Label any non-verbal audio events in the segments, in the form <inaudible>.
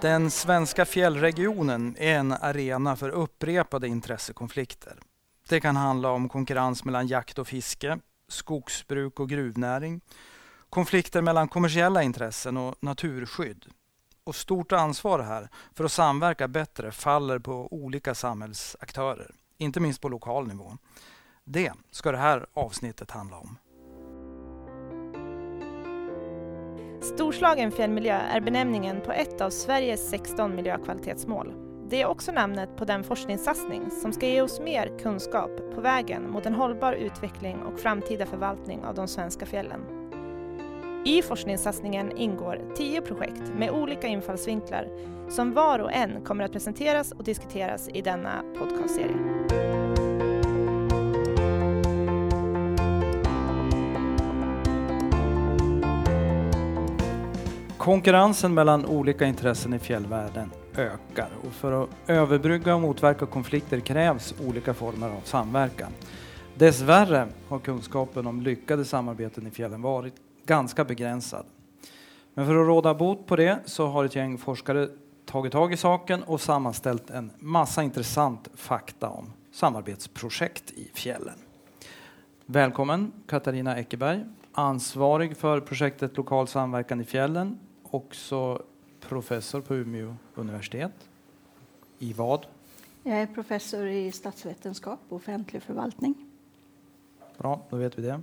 Den svenska fjällregionen är en arena för upprepade intressekonflikter. Det kan handla om konkurrens mellan jakt och fiske, skogsbruk och gruvnäring, konflikter mellan kommersiella intressen och naturskydd. Och stort ansvar här för att samverka bättre faller på olika samhällsaktörer, inte minst på lokal nivå. Det ska det här avsnittet handla om. Storslagen fjällmiljö är benämningen på ett av Sveriges 16 miljökvalitetsmål. Det är också namnet på den forskningssatsning som ska ge oss mer kunskap på vägen mot en hållbar utveckling och framtida förvaltning av de svenska fjällen. I forskningssatsningen ingår tio projekt med olika infallsvinklar som var och en kommer att presenteras och diskuteras i denna podcastserie. Konkurrensen mellan olika intressen i fjällvärlden ökar och för att överbrygga och motverka konflikter krävs olika former av samverkan. Dessvärre har kunskapen om lyckade samarbeten i fjällen varit ganska begränsad. Men för att råda bot på det så har ett gäng forskare tagit tag i saken och sammanställt en massa intressant fakta om samarbetsprojekt i fjällen. Välkommen Katarina Eckerberg, ansvarig för projektet Lokal samverkan i fjällen också professor på Umeå universitet. I vad? Jag är professor i statsvetenskap och offentlig förvaltning. Bra, då vet vi det.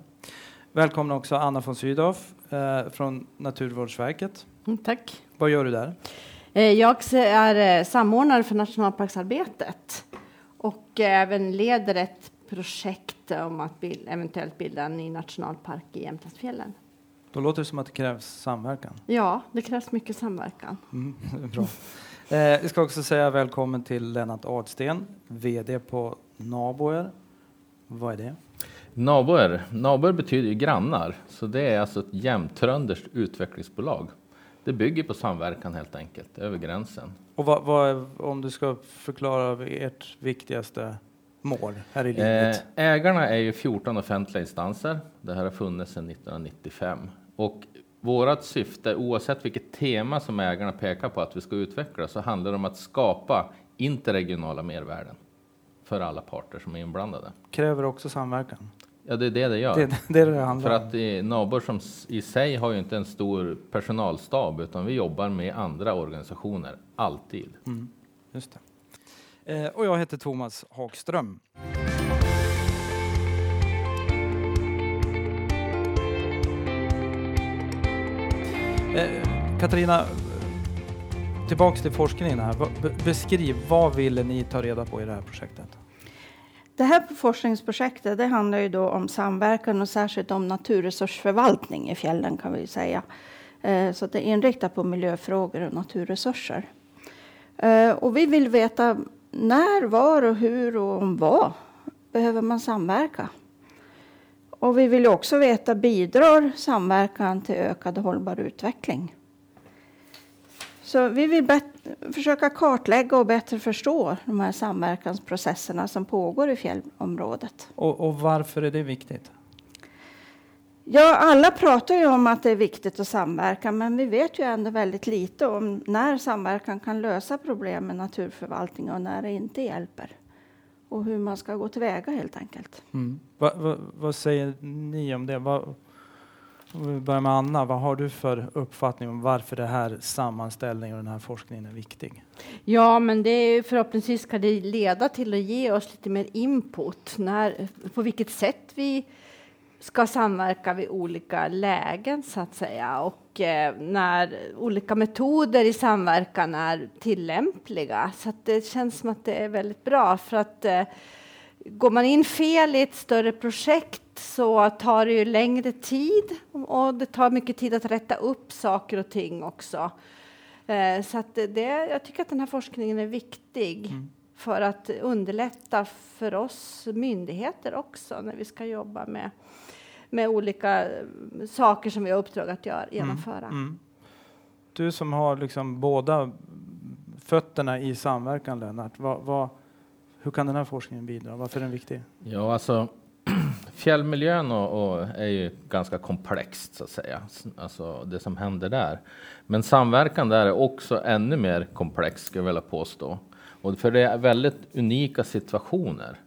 Välkommen också Anna von Sydow eh, från Naturvårdsverket. Mm, tack. Vad gör du där? Eh, jag är eh, samordnare för nationalparksarbetet och även leder ett projekt om att eventuellt bilda en ny nationalpark i Jämtlandsfjällen. Då låter det som att det krävs samverkan. Ja, det krävs mycket samverkan. Mm, <laughs> bra. Eh, vi ska också säga välkommen till Lennart Adsten, VD på Naboer. Vad är det? Naboer, Naboer betyder ju grannar, så det är alltså ett jämtrönderskt utvecklingsbolag. Det bygger på samverkan helt enkelt, över gränsen. Och vad, vad, om du ska förklara ert viktigaste mål här i livet? Eh, ägarna är ju 14 offentliga instanser. Det här har funnits sedan 1995. Och vårt syfte, oavsett vilket tema som ägarna pekar på att vi ska utveckla, så handlar det om att skapa interregionala mervärden för alla parter som är inblandade. Kräver också samverkan? Ja, det är det det gör. Det, det, är det handlar För att Nabor som i sig har ju inte en stor personalstab, utan vi jobbar med andra organisationer, alltid. Mm, just det. Eh, och jag heter Thomas Hagström. Eh, Katarina, tillbaks till forskningen här. Beskriv, vad ville ni ta reda på i det här projektet? Det här forskningsprojektet det handlar ju då om samverkan och särskilt om naturresursförvaltning i fjällen kan vi säga. Eh, så det är inriktat på miljöfrågor och naturresurser. Eh, och vi vill veta när, var och hur och om vad behöver man samverka? Och vi vill också veta, bidrar samverkan till ökad hållbar utveckling? Så vi vill försöka kartlägga och bättre förstå de här samverkansprocesserna som pågår i fjällområdet. Och, och, varför är det viktigt? Ja, alla pratar ju om att det är viktigt att samverka, men vi vet ju ändå väldigt lite om när samverkan kan lösa problem med naturförvaltning och när det inte hjälper och hur man ska gå tillväga helt enkelt. Mm. Va, va, vad säger ni om det? Va, om vi börjar med Anna, vad har du för uppfattning om varför det här sammanställningen och den här forskningen är viktig? Ja, men det är förhoppningsvis ska det leda till att ge oss lite mer input när, på vilket sätt vi ska samverka vid olika lägen så att säga och eh, när olika metoder i samverkan är tillämpliga. Så det känns som att det är väldigt bra för att eh, går man in fel i ett större projekt så tar det ju längre tid och det tar mycket tid att rätta upp saker och ting också. Eh, så att det, jag tycker att den här forskningen är viktig mm. för att underlätta för oss myndigheter också när vi ska jobba med med olika eh, saker som vi har uppdrag att göra, mm, genomföra. Mm, mm. Du som har liksom båda fötterna i samverkan, Lennart. Vad, vad, hur kan den här forskningen bidra? Varför är den viktig? Ja, alltså <clears throat> fjällmiljön och, och är ju ganska komplext så att säga, alltså det som händer där. Men samverkan där är också ännu mer komplext skulle jag vilja påstå. Och för det är väldigt unika situationer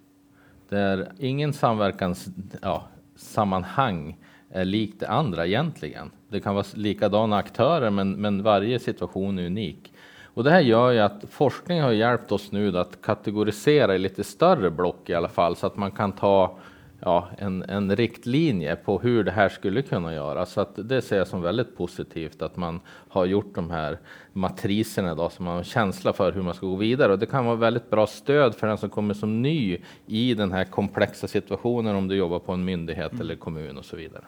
där ingen samverkans ja, sammanhang är likt det andra egentligen. Det kan vara likadana aktörer, men, men varje situation är unik. Och det här gör ju att forskning har hjälpt oss nu att kategorisera i lite större block i alla fall, så att man kan ta ja, en, en riktlinje på hur det här skulle kunna göras. Så det ser jag som väldigt positivt att man har gjort de här matriserna då, så man har en känsla för hur man ska gå vidare. Och det kan vara väldigt bra stöd för den som kommer som ny i den här komplexa situationen om du jobbar på en myndighet mm. eller kommun och så vidare.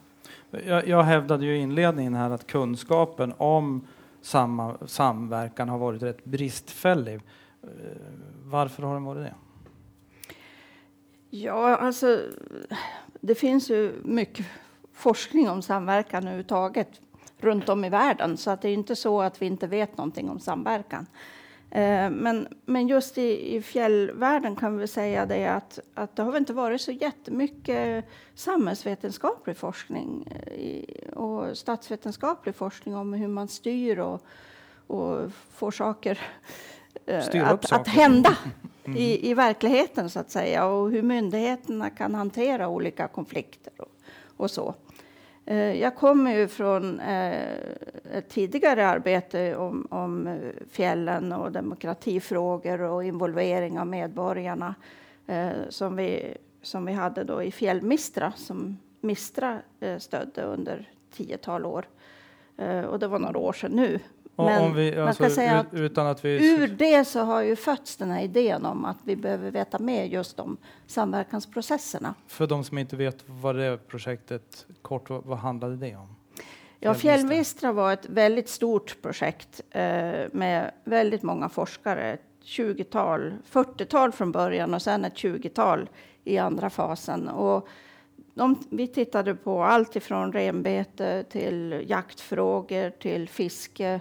Jag, jag hävdade ju i inledningen här att kunskapen om samma, samverkan har varit rätt bristfällig. Eh, varför har den varit det? Ja, alltså det finns ju mycket forskning om samverkan överhuvudtaget runt om i världen, så att det är inte så att vi inte vet någonting om samverkan. Eh, men, men just i, i fjällvärlden kan vi säga det att, att det har inte varit så jättemycket samhällsvetenskaplig forskning eh, och statsvetenskaplig forskning om hur man styr och, och får saker eh, att, saker. att hända <laughs> mm. i, i verkligheten så att säga och hur myndigheterna kan hantera olika konflikter och, och så. Eh, jag kommer ju från eh, ett tidigare arbete om, om fjällen och demokratifrågor och involvering av medborgarna eh, som, vi, som vi hade då i Fjällmistra som Mistra stödde under tiotal år. Och det var några år sedan nu. Men vi, alltså, man kan säga att utan att vi... ur det så har ju fötts den här idén om att vi behöver veta mer just om samverkansprocesserna. För de som inte vet vad det projektet, kort, vad handlade det om? Ja, Fjällvistra var ett väldigt stort projekt eh, med väldigt många forskare. 20-tal, 40-tal från början och sen ett 20-tal i andra fasen. Och de, vi tittade på allt ifrån renbete till jaktfrågor till fiske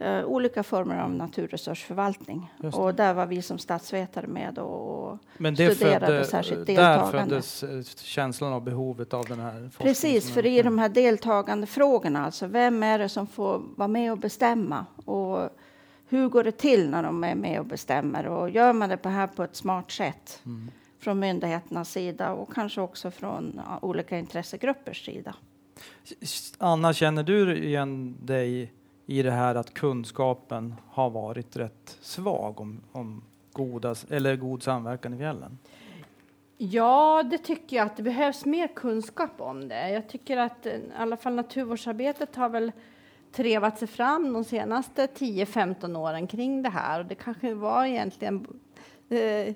Uh, olika former av naturresursförvaltning. Och där var vi som statsvetare med och Men det studerade födde, särskilt deltagande. Där föddes eh, känslan av behovet av den här forskningen? Precis, för i de här deltagande frågorna, alltså vem är det som får vara med och bestämma? Och hur går det till när de är med och bestämmer? Och gör man det på här på ett smart sätt mm. från myndigheternas sida och kanske också från olika intressegruppers sida? Anna, känner du igen dig i det här att kunskapen har varit rätt svag om, om goda, eller god samverkan i fjällen? Ja, det tycker jag att det behövs mer kunskap om det. Jag tycker att eh, i alla fall naturvårdsarbetet har väl trevat sig fram de senaste 10-15 åren kring det här och det kanske var egentligen eh,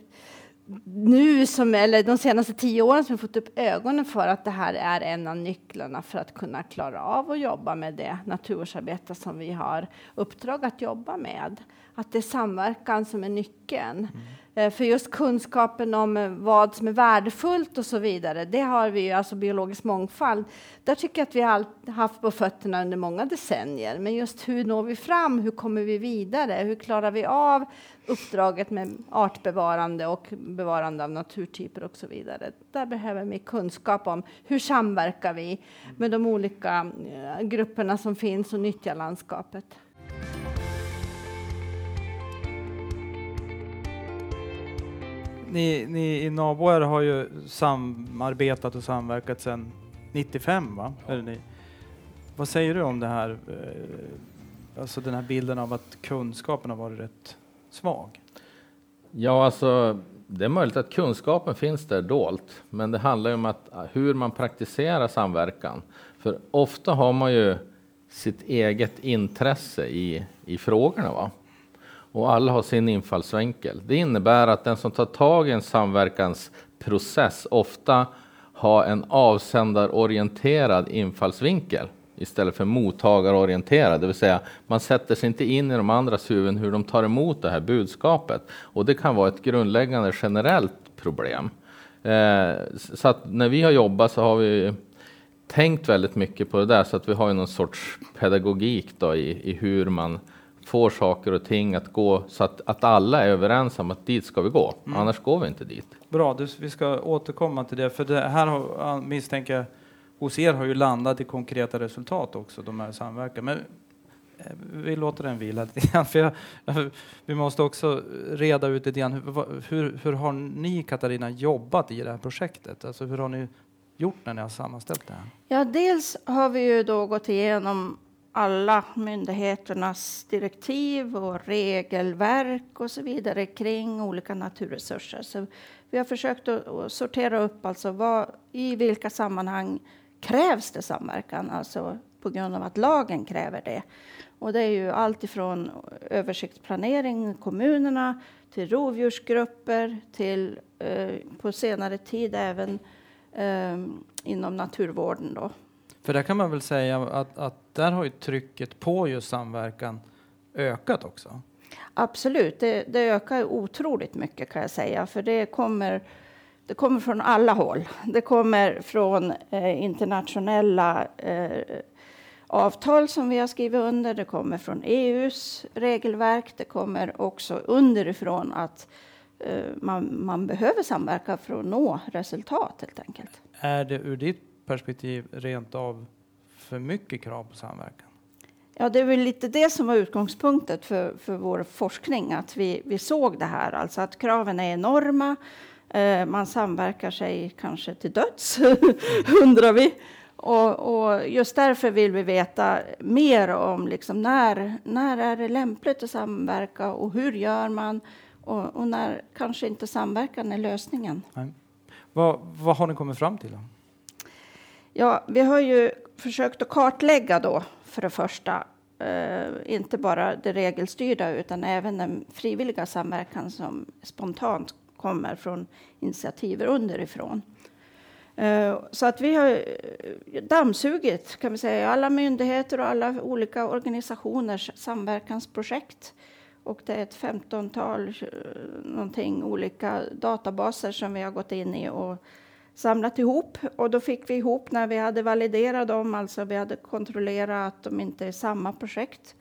nu som, eller de senaste tio åren som vi fått upp ögonen för att det här är en av nycklarna för att kunna klara av att jobba med det naturvårdsarbete som vi har uppdrag att jobba med. Att det är samverkan som är nyckeln. Mm. Eh, för just kunskapen om eh, vad som är värdefullt och så vidare, det har vi ju, alltså biologisk mångfald. Där tycker jag att vi har haft på fötterna under många decennier. Men just hur når vi fram? Hur kommer vi vidare? Hur klarar vi av uppdraget med artbevarande och bevarande av naturtyper och så vidare? Där behöver vi kunskap om hur samverkar vi med de olika eh, grupperna som finns och nyttjar landskapet. Ni, ni i Naboer har ju samarbetat och samverkat sedan 95 va? Ja. Ni, vad säger du om det här? Eh, alltså den här bilden av att kunskapen har varit rätt svag? Ja, alltså det är möjligt att kunskapen finns där dolt, men det handlar om att, hur man praktiserar samverkan. För ofta har man ju sitt eget intresse i, i frågorna. Va? Och alla har sin infallsvinkel. Det innebär att den som tar tag i en samverkansprocess ofta har en avsändarorienterad infallsvinkel istället för mottagarorienterad, det vill säga man sätter sig inte in i de andras huvuden hur de tar emot det här budskapet. Och det kan vara ett grundläggande generellt problem. Eh, så att när vi har jobbat så har vi tänkt väldigt mycket på det där så att vi har någon sorts pedagogik då i, i hur man får saker och ting att gå så att, att alla är överens om att dit ska vi gå. Mm. Annars går vi inte dit. Bra, du, vi ska återkomma till det. För det här har, misstänker jag hos er har ju landat i konkreta resultat också, de här samverkan. Men eh, vi låter den vila <laughs> lite grann. För jag, vi måste också reda ut lite grann. Hur, hur, hur, har ni, Katarina, jobbat i det här projektet? Alltså hur har ni gjort när ni har sammanställt det här? Ja, dels har vi ju då gått igenom alla myndigheternas direktiv och regelverk och så vidare kring olika naturresurser. Så vi har försökt att sortera upp alltså vad, i vilka sammanhang krävs det samverkan, alltså på grund av att lagen kräver det. Och det är ju allt ifrån översiktsplanering, kommunerna, till rovdjursgrupper, till eh, på senare tid även eh, inom naturvården. Då. För där kan man väl säga att, att där har ju trycket på just samverkan ökat också? Absolut, det, det ökar otroligt mycket kan jag säga, för det kommer det kommer från alla håll. Det kommer från eh, internationella eh, avtal som vi har skrivit under. Det kommer från EUs regelverk. Det kommer också underifrån att eh, man, man, behöver samverka för att nå resultat helt enkelt. Är det ur ditt perspektiv rent av för mycket krav på samverkan? Ja, det är väl lite det som var utgångspunkten för, för vår forskning, att vi, vi såg det här, alltså att kraven är enorma. Eh, man samverkar sig kanske till döds, <laughs> undrar vi. Och, och, just därför vill vi veta mer om liksom när, när är det lämpligt att samverka och hur gör man? Och, och när kanske inte samverkan är lösningen. Vad, vad har ni kommit fram till? Då? Ja, vi har ju försökt att kartlägga då för det första eh, inte bara det regelstyrda utan även den frivilliga samverkan som spontant kommer från initiativ underifrån. Eh, så att vi har eh, dammsugit kan vi säga, alla myndigheter och alla olika organisationers samverkansprojekt. Och det är ett femtontal eh, någonting olika databaser som vi har gått in i och samlat ihop. Och då fick vi ihop när vi hade validerat dem, alltså vi hade kontrollerat att de inte är samma projekt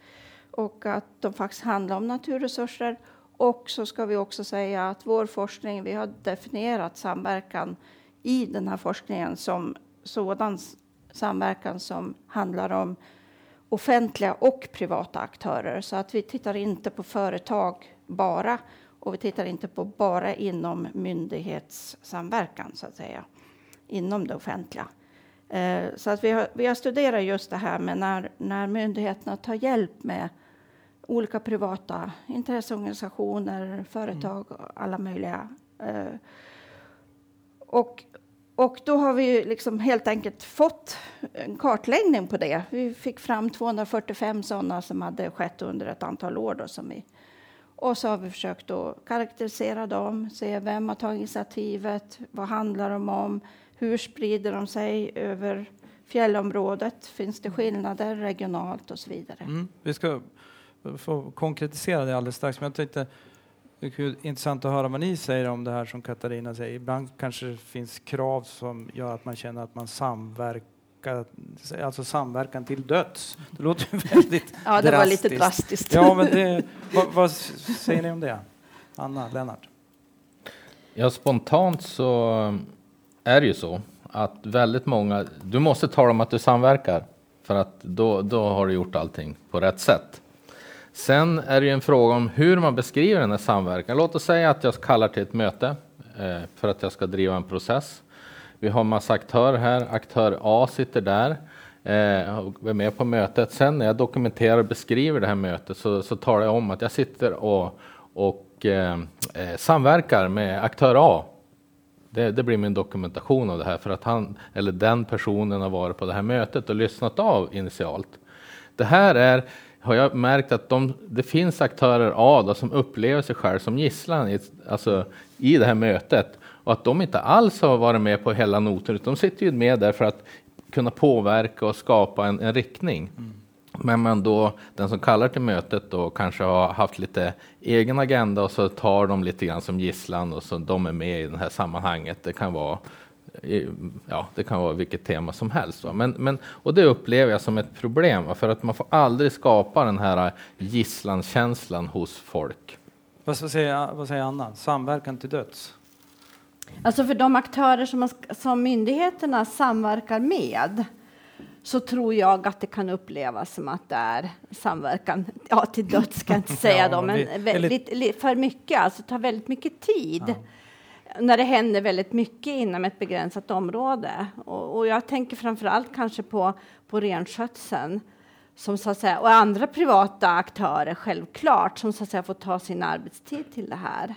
och att de faktiskt handlar om naturresurser och så ska vi också säga att vår forskning, vi har definierat samverkan i den här forskningen som sådan samverkan som handlar om offentliga och privata aktörer. Så att vi tittar inte på företag bara och vi tittar inte på bara inom myndighetssamverkan så att säga, inom det offentliga. Eh, så att vi har, vi har studerat just det här med när, när myndigheterna tar hjälp med olika privata intresseorganisationer, företag och alla möjliga. Eh, och, och då har vi liksom helt enkelt fått en kartläggning på det. Vi fick fram 245 sådana som hade skett under ett antal år. Då, som vi, och så har vi försökt att karaktärisera dem, se vem har tagit initiativet, vad handlar de om, hur sprider de sig över fjällområdet, finns det skillnader regionalt och så vidare. Mm, vi ska få konkretisera det alldeles strax. Men jag tänkte, det är intressant att höra vad ni säger om det här som Katarina säger. Ibland kanske det finns krav som gör att man känner att man samverkar, alltså samverkan till döds. Det låter <laughs> väldigt <laughs> Ja, det drastiskt. var lite drastiskt. Ja, men det, vad, vad säger ni om det? Anna, Lennart? Ja, spontant så är det ju så att väldigt många, du måste tala om att du samverkar för att då, då har du gjort allting på rätt sätt. Sen är det ju en fråga om hur man beskriver den här samverkan. Låt oss säga att jag kallar till ett möte eh, för att jag ska driva en process. Vi har massa aktörer här. Aktör A sitter där eh, och är med på mötet. Sen när jag dokumenterar och beskriver det här mötet så, så talar jag om att jag sitter och, och eh, eh samverkar med aktör A. Det, det, blir min dokumentation av det här för att han eller den personen har varit på det här mötet och lyssnat av initialt. Det här är har jag märkt att de, det finns aktörer A då, som upplever sig själv som gisslan i, alltså, i det här mötet och att de inte alls har varit med på hela utan de sitter ju med där för att kunna påverka och skapa en, en riktning. Mm. Men man då, den som kallar till mötet då kanske har haft lite egen agenda och så tar de lite grann som gisslan och så de är med i det här sammanhanget. Det kan vara ja, det kan vara vilket tema som helst. Va? Men, men, och det upplever jag som ett problem, va? för att man får aldrig skapa den här gisslankänslan hos folk. Vad säger, vad säger Anna? Samverkan till döds? Alltså för de aktörer som, som myndigheterna samverkar med så tror jag att det kan upplevas som att det är samverkan, ja till döds ska jag inte <laughs> säga ja, då, men väldigt, för mycket, alltså tar väldigt mycket tid. Ja. När det händer väldigt mycket inom ett begränsat område. Och, och jag tänker framför allt kanske på, på renskötseln som så att säga, och andra privata aktörer självklart som så att säga får ta sin arbetstid till det här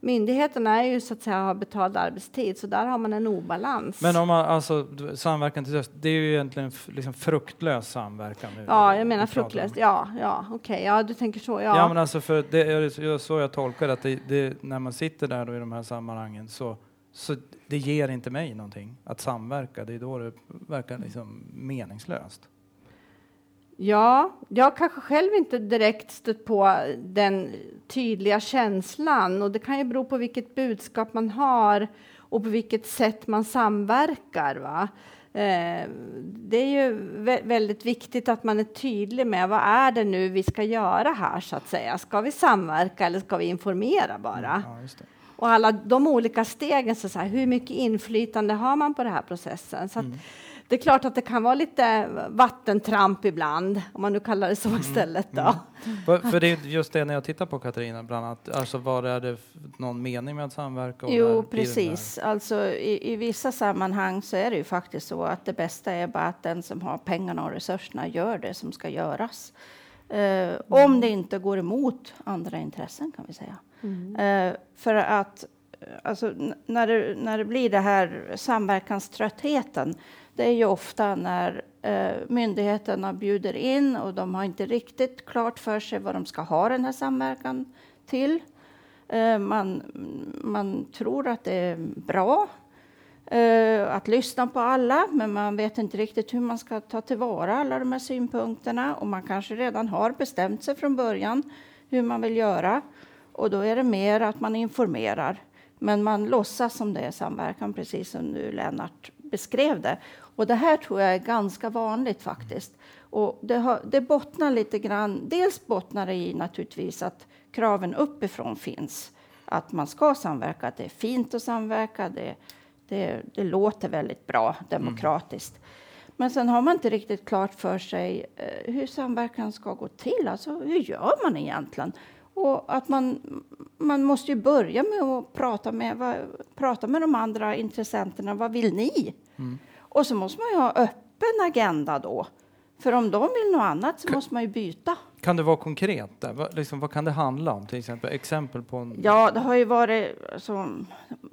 myndigheterna är ju så att säga har betald arbetstid, så där har man en obalans. Men om man alltså samverkan till döds, det är ju egentligen liksom fruktlös samverkan. Ja, jag menar fruktlös. Ja, ja, okej, okay. ja, du tänker så. Ja, ja men alltså för det är så jag tolkar att det, det, när man sitter där då i de här sammanhangen så, så det ger inte mig någonting att samverka. Det är då det verkar liksom meningslöst. Ja, jag kanske själv inte direkt stött på den tydliga känslan och det kan ju bero på vilket budskap man har och på vilket sätt man samverkar. Va? Eh, det är ju väldigt viktigt att man är tydlig med vad är det nu vi ska göra här så att säga. Ska vi samverka eller ska vi informera bara? Ja, och alla de olika stegen, så, så här, hur mycket inflytande har man på den här processen? Så mm det är klart att det kan vara lite vattentramp ibland, om man nu kallar det så mm. istället. Då. Mm. För <laughs> det är just det när jag tittar på Katarina, bland annat, alltså var är det någon mening med att samverka? jo, precis. Alltså, i, I vissa sammanhang så är det ju faktiskt så att det bästa är bara att den som har pengarna och resurserna gör det som ska göras. Uh, mm. Om det inte går emot andra intressen, kan vi säga. Mm. Uh, för att alltså, när, det, när det blir det här samverkanströttheten det är ju ofta när eh, myndigheterna bjuder in och de har inte riktigt klart för sig vad de ska ha den här samverkan till. Eh, man, man tror att det är bra eh, att lyssna på alla, men man vet inte riktigt hur man ska ta tillvara alla de här synpunkterna och man kanske redan har bestämt sig från början hur man vill göra och då är det mer att man informerar. Men man låtsas som det är samverkan, precis som nu Lennart beskrev det. Och det här tror jag är ganska vanligt faktiskt. Och det, har, det bottnar lite grann, dels bottnar det i naturligtvis att kraven uppifrån finns. Att man ska samverka, att det är fint att samverka, det, det, det låter väldigt bra demokratiskt. Mm. Men sen har man inte riktigt klart för sig eh, hur samverkan ska gå till. Alltså hur gör man egentligen? Och att man, man måste ju börja med att prata med, va, prata med de andra intressenterna. Vad vill ni? Mm. Och så måste man ju ha öppen agenda då. För om de vill något annat så kan, måste man ju byta. Kan det vara konkret? Där? Vad, liksom, vad kan det handla om? Till exempel exempel på en... Ja, det har ju varit så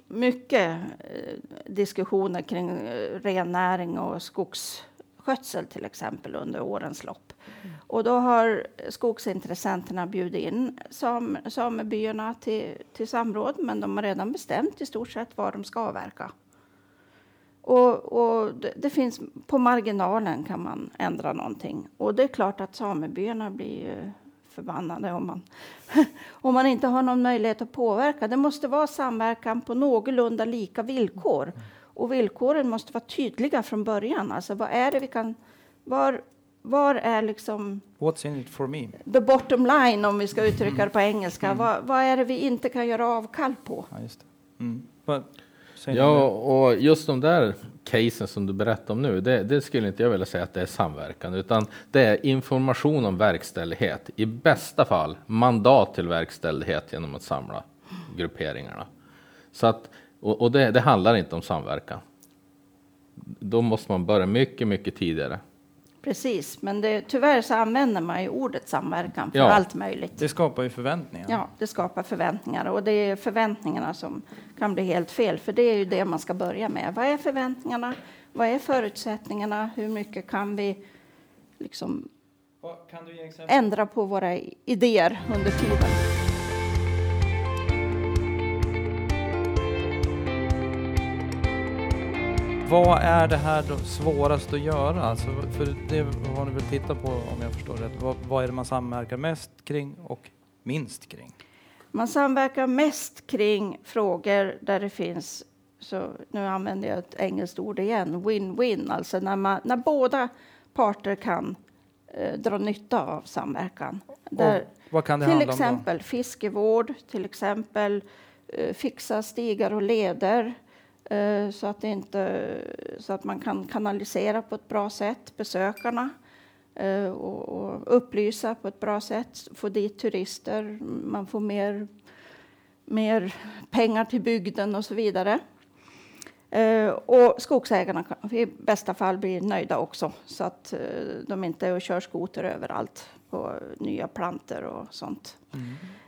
mycket eh, diskussioner kring eh, rennäring och skogsskötsel till exempel under årens lopp. Mm. Och då har skogsintressenterna bjudit in sam, samebyarna till, till samråd, men de har redan bestämt i stort sett var de ska avverka. Och, och det, det, finns på marginalen kan man ändra någonting. Och det är klart att samebyarna blir förbannade om man, <laughs> om man inte har någon möjlighet att påverka. Det måste vara samverkan på någorlunda lika villkor. Och villkoren måste vara tydliga från början. Alltså vad är det vi kan... Var, var är liksom... What's in it for me? The bottom line, om vi ska uttrycka det på engelska. Mm. Vad, vad, är det vi inte kan göra avkall på? Ja, just mm. Ja, och just de där casen som du berättar om nu, det, det, skulle inte jag vilja säga att det är samverkan, utan det är information om verkställighet. I bästa fall mandat till verkställighet genom att samla grupperingarna. Så att, och, och det, det handlar inte om samverkan. Då måste man börja mycket, mycket tidigare. Precis, men det, tyvärr så använder man ju ordet samverkan för ja, allt möjligt. Det skapar ju förväntningar. Ja, det skapar förväntningar och det är förväntningarna som kan bli helt fel, för det är ju det man ska börja med. Vad är förväntningarna? Vad är förutsättningarna? Hur mycket kan vi liksom ändra på våra idéer under tiden? Vad är det här svårast att göra? Alltså, för det har ni väl tittat på om jag förstår rätt. Vad, vad är det man samverkar mest kring och minst kring? Man samverkar mest kring frågor där det finns så nu använder jag ett engelskt ord igen, win-win, alltså när, man, när båda parter kan eh, dra nytta av samverkan. Där, vad kan det till handla exempel om då? fiskevård, till exempel eh, fixa stigar och leder eh, så, att inte, så att man kan kanalisera på ett bra sätt besökarna och, och, upplysa på ett bra sätt, få dit turister, man får mer, mer pengar till bygden och så vidare. Uh, och skogsägarna kan i bästa fall bli nöjda också så att uh, de inte och kör skoter överallt på nya planter och sånt.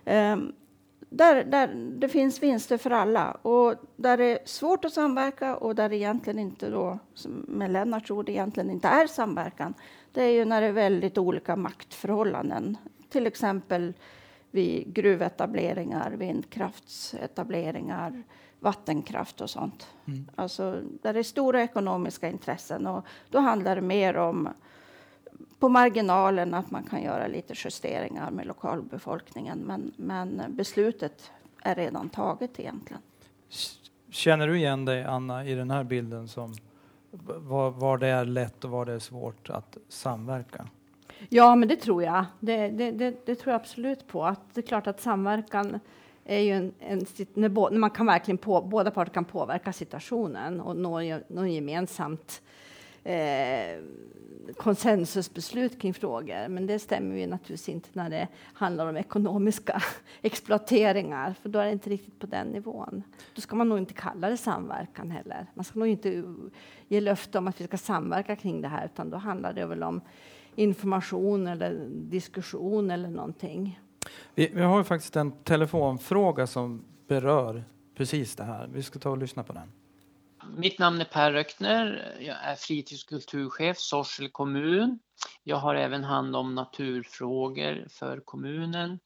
Mm. Um, där, där det finns vinster för alla och där det är svårt att samverka och där det egentligen inte då, med Lennarts ord, egentligen inte är samverkan. Det är ju när det är väldigt olika maktförhållanden. Till exempel vid gruvetableringar, vindkraftsetableringar, vattenkraft och sånt. Mm. Alltså, där det är stora ekonomiska intressen och då handlar det mer om på marginalen att man kan göra lite justeringar med lokalbefolkningen. Men, men beslutet är redan taget egentligen. Känner du igen dig, Anna, i den här bilden som var, var det är lätt och var det är svårt att samverka? Ja, men det tror jag. Det, det, det, det tror jag absolut på. Att det är klart att samverkan är ju en, en när, bo, när, man kan verkligen på, båda parter kan påverka situationen och nå, nå gemensamt eh, konsensusbeslut kring frågor. Men det stämmer ju naturligtvis inte när det handlar om ekonomiska <laughs> exploateringar, för då är det inte riktigt på den nivån. Då ska man nog inte kalla det samverkan heller. Man ska nog inte ge löfte om att vi ska samverka kring det här, utan då handlar det väl om information eller diskussion eller någonting. Vi, vi har faktiskt en telefonfråga som berör precis det här. Vi ska ta och lyssna på den. Mitt namn är Per Röckner. Jag är fritids och kulturchef Sorsele kommun. Jag har även hand om naturfrågor för kommunen,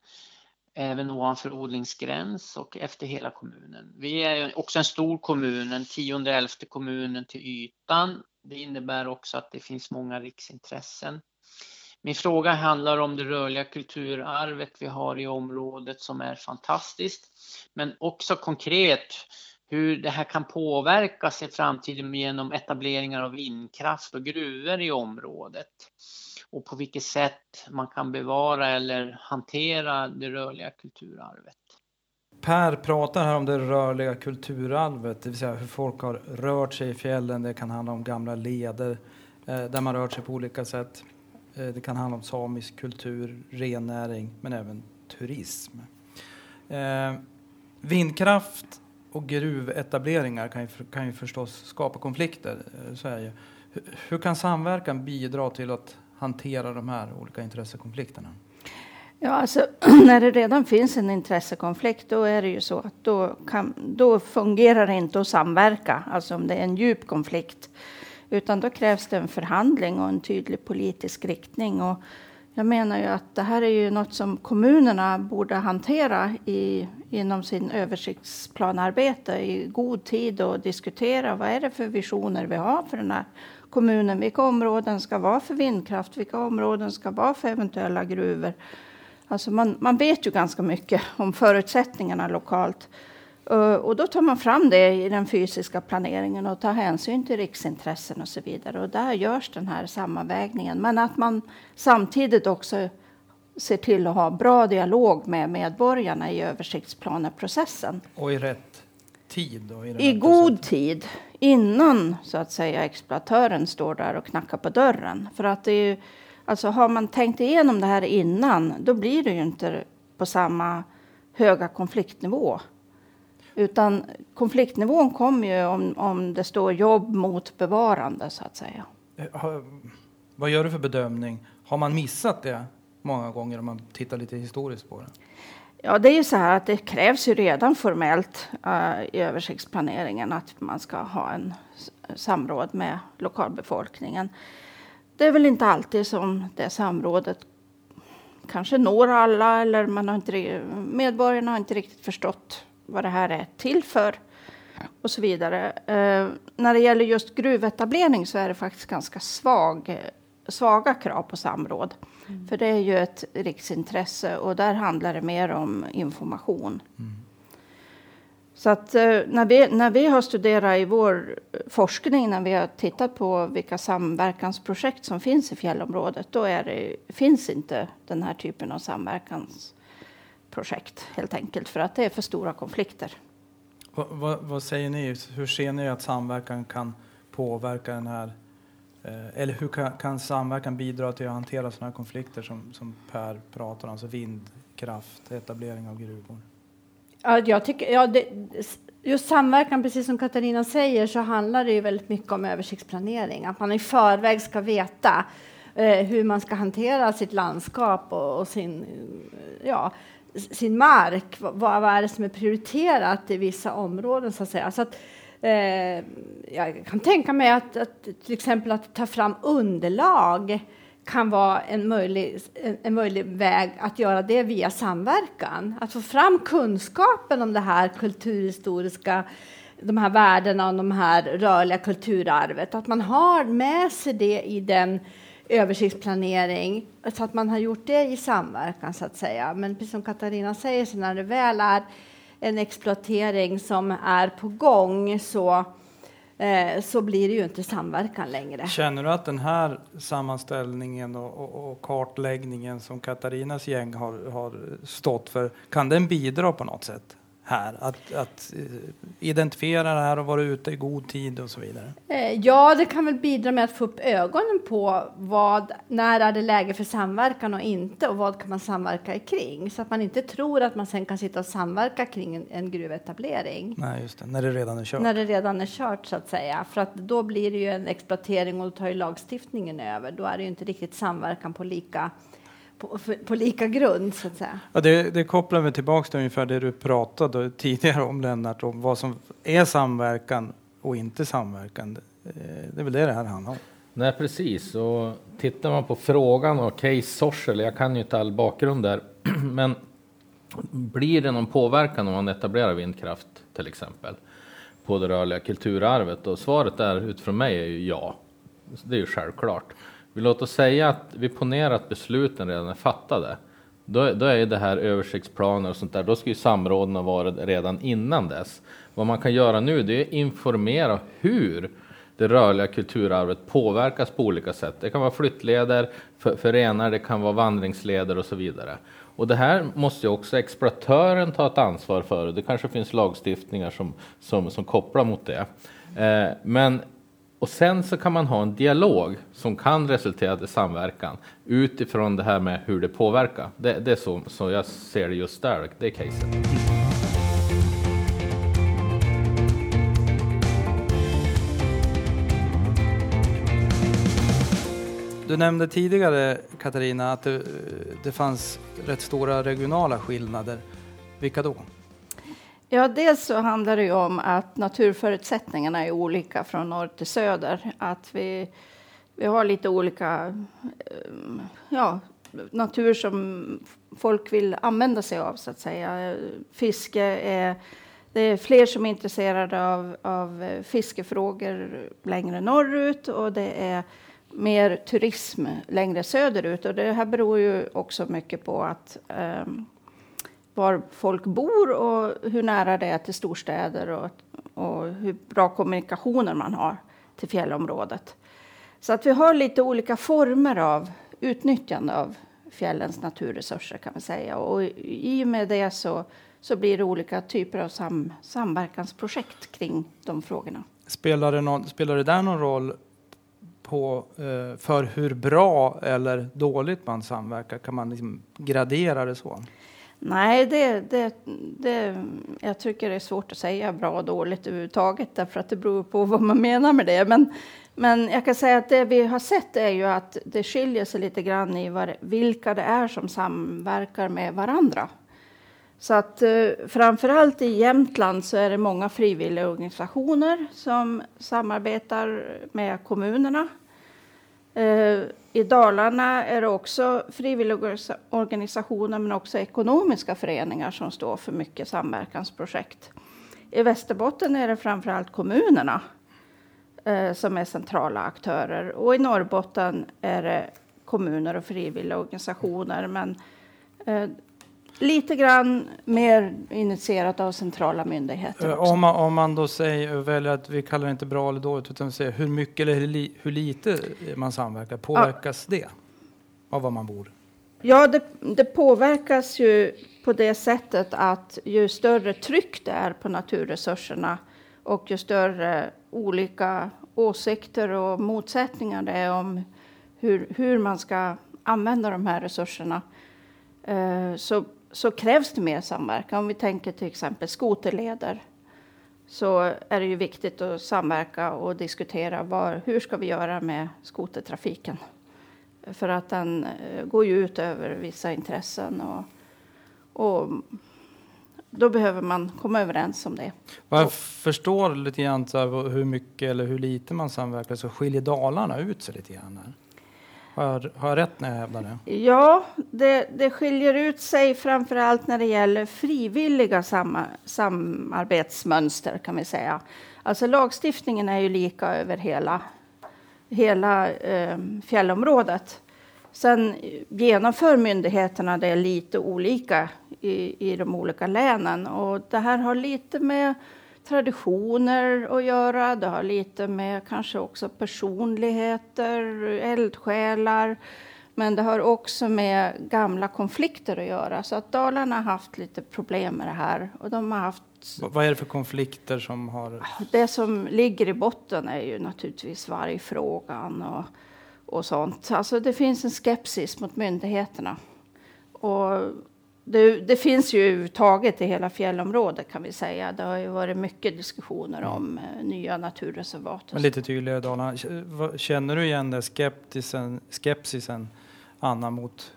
även ovanför odlingsgräns och efter hela kommunen. Vi är också en stor kommun, den tionde elfte kommunen till ytan. Det innebär också att det finns många riksintressen. Min fråga handlar om det rörliga kulturarvet vi har i området som är fantastiskt, men också konkret hur det här kan påverkas i framtiden genom etableringar av vindkraft och gruvor i området och på vilket sätt man kan bevara eller hantera det rörliga kulturarvet. Per pratar här om det rörliga kulturarvet, det vill säga hur folk har rört sig i fjällen. Det kan handla om gamla leder eh, där man rört sig på olika sätt. Eh, det kan handla om samisk kultur, rennäring, men även turism. Eh, vindkraft och gruvetableringar kan ju, kan ju förstås skapa konflikter. Eh, så är ju. Hur kan samverkan bidra till att hantera de här olika intressekonflikterna? Ja, alltså, <clears throat> när det redan finns en intressekonflikt då är det ju så att då, kan, då fungerar det inte att samverka, alltså om det är en djup konflikt. Utan då krävs det en förhandling och en tydlig politisk riktning. Och jag menar ju att det här är ju något som kommunerna borde hantera i, inom sin översiktsplanarbete i god tid och diskutera vad är det för visioner vi har för den här kommunen. Vilka områden ska vara för vindkraft? Vilka områden ska vara för eventuella gruvor? Alltså man, man vet ju ganska mycket om förutsättningarna lokalt. Eh, och då tar man fram det i den fysiska planeringen och tar hänsyn till riksintressen och så vidare. Och där görs den här sammanvägningen. Men att man samtidigt också ser till att ha bra dialog med medborgarna i översiktsplaneprocessen. Och i rätt tid? I, I god tid, innan så att säga exploatören står där och knackar på dörren. För att det är ju, alltså har man tänkt igenom det här innan, då blir det ju inte på samma höga konfliktnivå. Utan konfliktnivån kommer ju om, om det står jobb mot bevarande så att säga. Eh, vad gör du för bedömning? Har man missat det många gånger om man tittar lite historiskt på det? Ja, det är ju så här att det krävs ju redan formellt uh, i översiktsplaneringen att man ska ha en samråd med lokalbefolkningen. Det är väl inte alltid som det samrådet kanske når alla eller man har inte, medborgarna har inte riktigt förstått vad det här är till för och så vidare. Eh, när det gäller just gruvetablering så är det faktiskt ganska svag, svaga krav på samråd. Mm. För det är ju ett riksintresse och där handlar det mer om information. Mm. Så att eh, när vi, när vi har studerat i vår forskning, när vi har tittat på vilka samverkansprojekt som finns i fjällområdet, då är det, finns inte den här typen av samverkansprojekt helt enkelt för att det är för stora konflikter. Vad, vad, vad säger ni? Hur ser ni att samverkan kan påverka den här eh, eller hur kan, kan, samverkan bidra till att hantera sådana här konflikter som, som Per pratar om, alltså vindkraft, etablering av gruvor? Ja, jag tycker, ja, det, just samverkan, precis som Katarina säger, så handlar det ju väldigt mycket om översiktsplanering. Att man i förväg ska veta eh, hur man ska hantera sitt landskap och, och sin, ja, sin mark. Vad, vad, är det som är prioriterat i vissa områden, så att säga. Så att, eh, jag kan tänka mig att, att till exempel att ta fram underlag kan vara en möjlig, en, en, möjlig väg att göra det via samverkan. Att få fram kunskapen om det här kulturhistoriska, de här värdena och de här rörliga kulturarvet. Att man har med sig det i den översiktsplanering så att man har gjort det i samverkan så att säga. Men precis som Katarina säger, så när det väl är en exploatering som är på gång så Eh, så blir det ju inte samverkan längre. Känner du att den här sammanställningen och, och, och kartläggningen som Katarinas gäng har, har, stått för, kan den bidra på något sätt? Här? Att, att uh, identifiera det här och vara ute i god tid och så vidare? Eh, ja, det kan väl bidra med att få upp ögonen på vad, när är det läge för samverkan och inte och vad kan man samverka kring? Så att man inte tror att man sen kan sitta och samverka kring en, en gruvetablering. Nej, just det, när det redan är kört. När det redan är kört så att säga. För att då blir det ju en exploatering och då tar ju lagstiftningen över. Då är det ju inte riktigt samverkan på lika på, på, lika grund så att säga. Ja, det, det kopplar mig tillbaka till ungefär det du pratade tidigare om Lennart, om vad som är samverkan och inte samverkan. Eh, det är väl det det här handlar om. Nej, precis. Och tittar man på frågan och case Sorsele, jag kan ju inte all bakgrund där, <clears throat> men blir det någon påverkan om man etablerar vindkraft till exempel på det rörliga kulturarvet? Och svaret där utifrån mig är ju ja. Det är ju självklart. Vi låt oss säga att vi ponerar att besluten redan är fattade. Då, då är det här översiktsplaner och sånt där, då ska ju samråden ha varit redan innan dess. Vad man kan göra nu det är att informera hur det rörliga kulturarvet påverkas på olika sätt. Det kan vara flyttleder för, för renar, det kan vara vandringsleder och så vidare. Och det här måste ju också exploatören ta ett ansvar för. Det kanske finns lagstiftningar som, som, som kopplar mot det. Eh, men och sen så kan man ha en dialog som kan resultera i samverkan utifrån det här med hur det påverkar. Det, det är så, så jag ser det just där, det är caset. Du nämnde tidigare Katarina att det, det fanns rätt stora regionala skillnader. Vilka då? Ja, dels så handlar det ju om att naturförutsättningarna är olika från norr till söder. Att vi, vi har lite olika eh, ja, natur som folk vill använda sig av, så att säga. Fiske är... Det är fler som är intresserade av, av fiskefrågor längre norrut och det är mer turism längre söderut. Och det här beror ju också mycket på att um, var folk bor och hur nära det är till storstäder och, och hur bra kommunikationer man har till fjällområdet. Så att vi har lite olika former av utnyttjande av fjällens naturresurser kan man säga. Och i och med det så, så blir det olika typer av sam, samverkansprojekt kring de frågorna. Spelar det, någon, spelar det där någon roll på, eh, för hur bra eller dåligt man samverkar? Kan man liksom gradera det så? Nej, det, det, det, jag tycker det är svårt att säga bra och dåligt överhuvudtaget därför att det beror på vad man menar med det. Men, men jag kan säga att det vi har sett är ju att det skiljer sig lite grann i var, vilka det är som samverkar med varandra. Så att eh, framförallt i Jämtland så är det många frivilliga organisationer som samarbetar med kommunerna. Eh, i Dalarna är det också frivilliga organisationer men också ekonomiska föreningar som står för mycket samverkansprojekt. I Västerbotten är det framförallt kommunerna eh, som är centrala aktörer och i Norrbotten är det kommuner och frivilliga organisationer. Men eh, Lite grann mer initierat av centrala myndigheter. Eh, Också. Om man, om man då säger, väljer att vi kallar det inte bra eller dåligt utan vi säger hur mycket eller hur, li, hur lite man samverkar, påverkas det av var man bor? Ja, det, det påverkas ju på det sättet att ju större tryck det är på naturresurserna och ju större olika åsikter och motsättningar det är om hur, hur man ska använda de här resurserna eh, så, så krävs det mer samverkan. Om vi tänker till exempel skoterleder så är det ju viktigt att samverka och diskutera var, hur ska vi göra med skotertrafiken. För att den eh, går ju ut över vissa intressen och, och då behöver man komma överens om det. Vad jag förstår lite grann så här, hur mycket eller hur lite man samverkar så skiljer Dalarna ut sig lite grann. Här. Har, jag, har jag rätt när jag hävdar det? Ja, det, det skiljer ut sig framför allt när det gäller frivilliga sam, samarbetsmönster kan vi säga. Alltså lagstiftningen är ju lika över hela, hela eh, fjällområdet. Sen genomför myndigheterna det lite olika i, i de olika länen och det här har lite med traditioner att göra. Det har lite med kanske också personligheter, eldsjälar. Men det har också med gamla konflikter att göra. Så att Dalarna har haft lite problem med det här. Och de har haft, Vad är det för konflikter som har... det som ligger i botten är ju naturligtvis vargfrågan och, och sånt. Alltså det finns en skepsis mot myndigheterna. Och det, det finns ju överhuvudtaget i hela fjällområdet kan vi säga. Det har ju varit mycket diskussioner om eh, nya naturreservat. Men lite tydligare Dalarna. Känner du igen det skeptisen, skepsisen, Anna, mot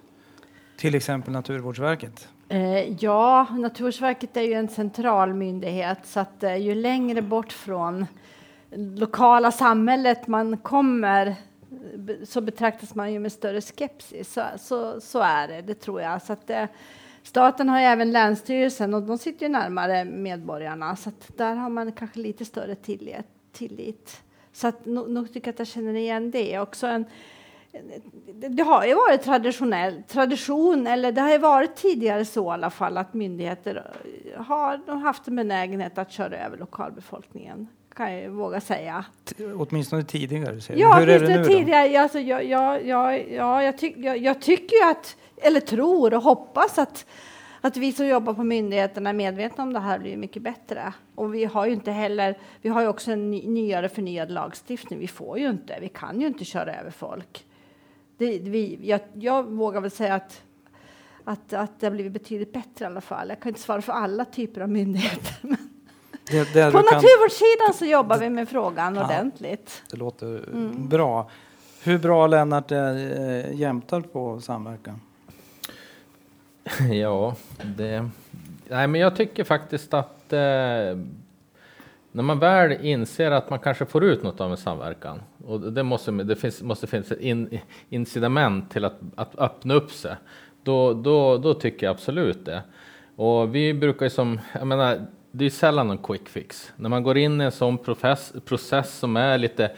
till exempel Naturvårdsverket? Eh, ja, Naturvårdsverket är ju en central myndighet så att eh, ju längre bort från lokala samhället man kommer be- så betraktas man ju med större skepsis. Så, så, så är det, det tror jag. Så att, eh, staten har ju även Länsstyrelsen och de sitter ju närmare medborgarna så att där har man kanske lite större tillit. tillit. Så att, nog, nog tycker jag att jag känner igen det. Också en, det, har ju varit traditionell tradition, eller det har ju varit tidigare så i alla fall att myndigheter har haft en benägenhet att köra över lokalbefolkningen, kan jag våga säga. T- åtminstone tidigare. Säger. Ja, Hur är det nu då? tidigare. Alltså, jag, jag, jag, ja, jag, tyck, jag, jag tycker ju att, eller tror och hoppas att, att vi som jobbar på myndigheterna är medvetna om det här blir mycket bättre. Och vi har ju inte heller, vi har ju också en ny, nyare förnyad lagstiftning. Vi får ju inte, vi kan ju inte köra över folk. Det, vi, jag, jag vågar väl säga att, att, att det har blivit betydligt bättre i alla fall. Jag kan inte svara för alla typer av myndigheter. Men <laughs> Det, det, på du kan, naturvårdssidan så jobbar vi med frågan Ja. ordentligt. det låter Mm. bra. Hur bra Lennart är eh, Jämtland på samverkan? <laughs> Ja, det... Nej, men jag tycker faktiskt att eh, när man väl inser att man kanske får ut något av en samverkan och det måste, det finns, måste finnas ett in, incitament till att, att öppna upp sig. Då, då, då tycker jag absolut det. Och vi brukar ju som, jag menar, det är sällan någon quick fix. När man går in i en sån process, process som är lite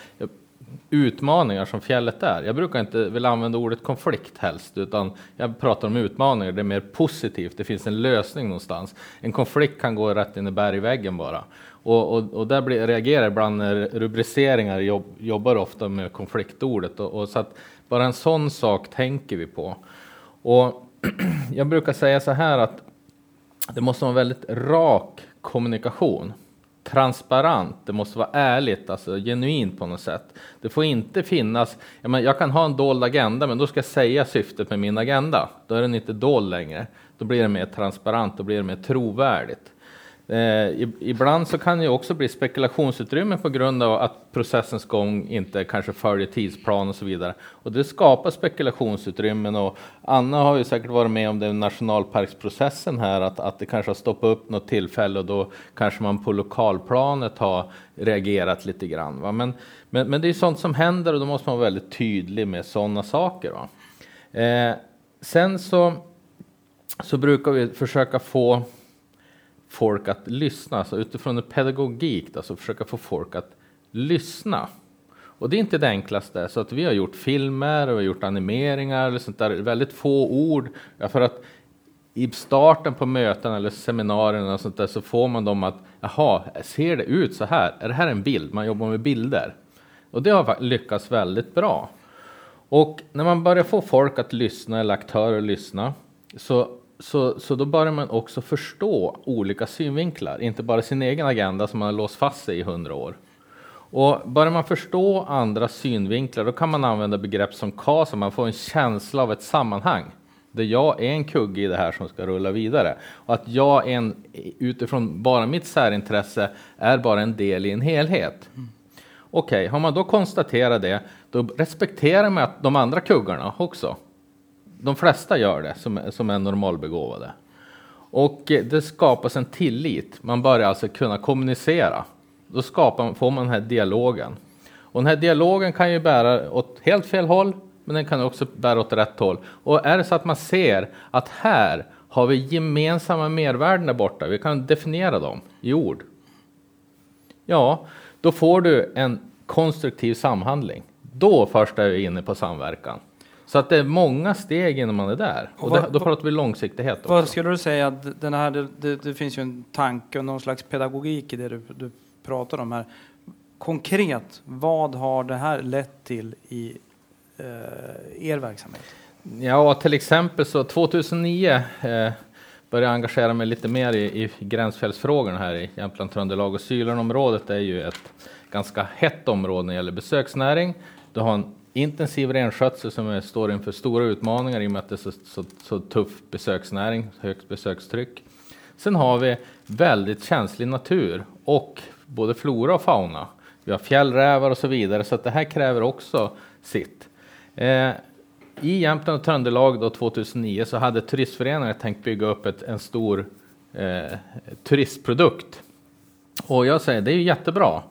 utmaningar som fjället är. Jag brukar inte vilja använda ordet konflikt helst, utan jag pratar om utmaningar. Det är mer positivt. Det finns en lösning någonstans. En konflikt kan gå rätt in i bergväggen bara. Och, och, och där blir, reagerar ibland när rubriceringar jobb, jobbar ofta med konfliktordet. Och, och så att bara en sån sak tänker vi på. Och <clears throat> jag brukar säga så här att det måste vara väldigt rak kommunikation transparent, det måste vara ärligt, alltså genuint på något sätt. Det får inte finnas, jag, menar, jag kan ha en dold agenda, men då ska jag säga syftet med min agenda. Då är den inte dold längre. Då blir det mer transparent, då blir det mer trovärdigt. Eh, ibland så kan det också bli spekulationsutrymme på grund av att processens gång inte kanske följer tidsplan och så vidare. Och det skapar spekulationsutrymmen och Anna har ju säkert varit med om den nationalparksprocessen här, att, att det kanske har stoppat upp något tillfälle och då kanske man på lokalplanet har reagerat lite grann. Va? Men, men, men det är sånt som händer och då måste man vara väldigt tydlig med sådana saker. Va? Eh, sen så, så brukar vi försöka få folk att lyssna, alltså utifrån en pedagogik, alltså försöka få folk att lyssna. Och det är inte det enklaste, så att vi har gjort filmer och vi har gjort animeringar eller sånt där, väldigt få ord, ja, för att i starten på möten eller seminarierna och sånt där så får man dem att jaha, ser det ut så här? Är det här en bild? Man jobbar med bilder. Och det har lyckats väldigt bra. Och när man börjar få folk att lyssna eller aktörer att lyssna så, så, så då börjar man också förstå olika synvinklar, inte bara sin egen agenda som man har låst fast sig i hundra år. Och börjar man förstå andra synvinklar då kan man använda begrepp som KAS, man får en känsla av ett sammanhang där jag är en kugge i det här som ska rulla vidare. Och att jag en, utifrån bara mitt särintresse är bara en del i en helhet. Mm. Okej, okay, har man då konstaterat det, då respekterar man att de andra kuggarna också. De flesta gör det som, som är normalbegåvade. Och eh, det skapas en tillit. Man börjar alltså kunna kommunicera. Då skapar, får man den här dialogen. Och den här dialogen kan ju bära åt helt fel håll, men den kan också bära åt rätt håll. Och är det så att man ser att här har vi gemensamma mervärden där borta, vi kan definiera dem i ord. Ja, då får du en konstruktiv samhandling. Då först är vi inne på samverkan. Så att det är många steg innan man är där. Och, vad, då pratar vi långsiktighet. Också. Vad skulle du säga, den här, det, det, det, finns ju en tanke och någon slags pedagogik i det du, du pratar om här. Konkret, vad har det här lett till i eh, er verksamhet? Ja, till exempel så 2009 eh, började jag engagera mig lite mer i, i gränsfältsfrågorna här i Jämtland, Tröndelag och Sylenområdet är ju ett ganska hett område när det gäller besöksnäring. Du har en intensiv renskötsel som är, står inför stora utmaningar i och med att det är så, så, så tuff besöksnäring, högt besökstryck. Sen har vi väldigt känslig natur och både flora och fauna. Vi har fjällrävar och så vidare, så att det här kräver också sitt. Eh, I Jämtland och Tröndelag då 2009 så hade turistföreningar tänkt bygga upp ett, en stor eh, turistprodukt. Och jag säger, det är ju jättebra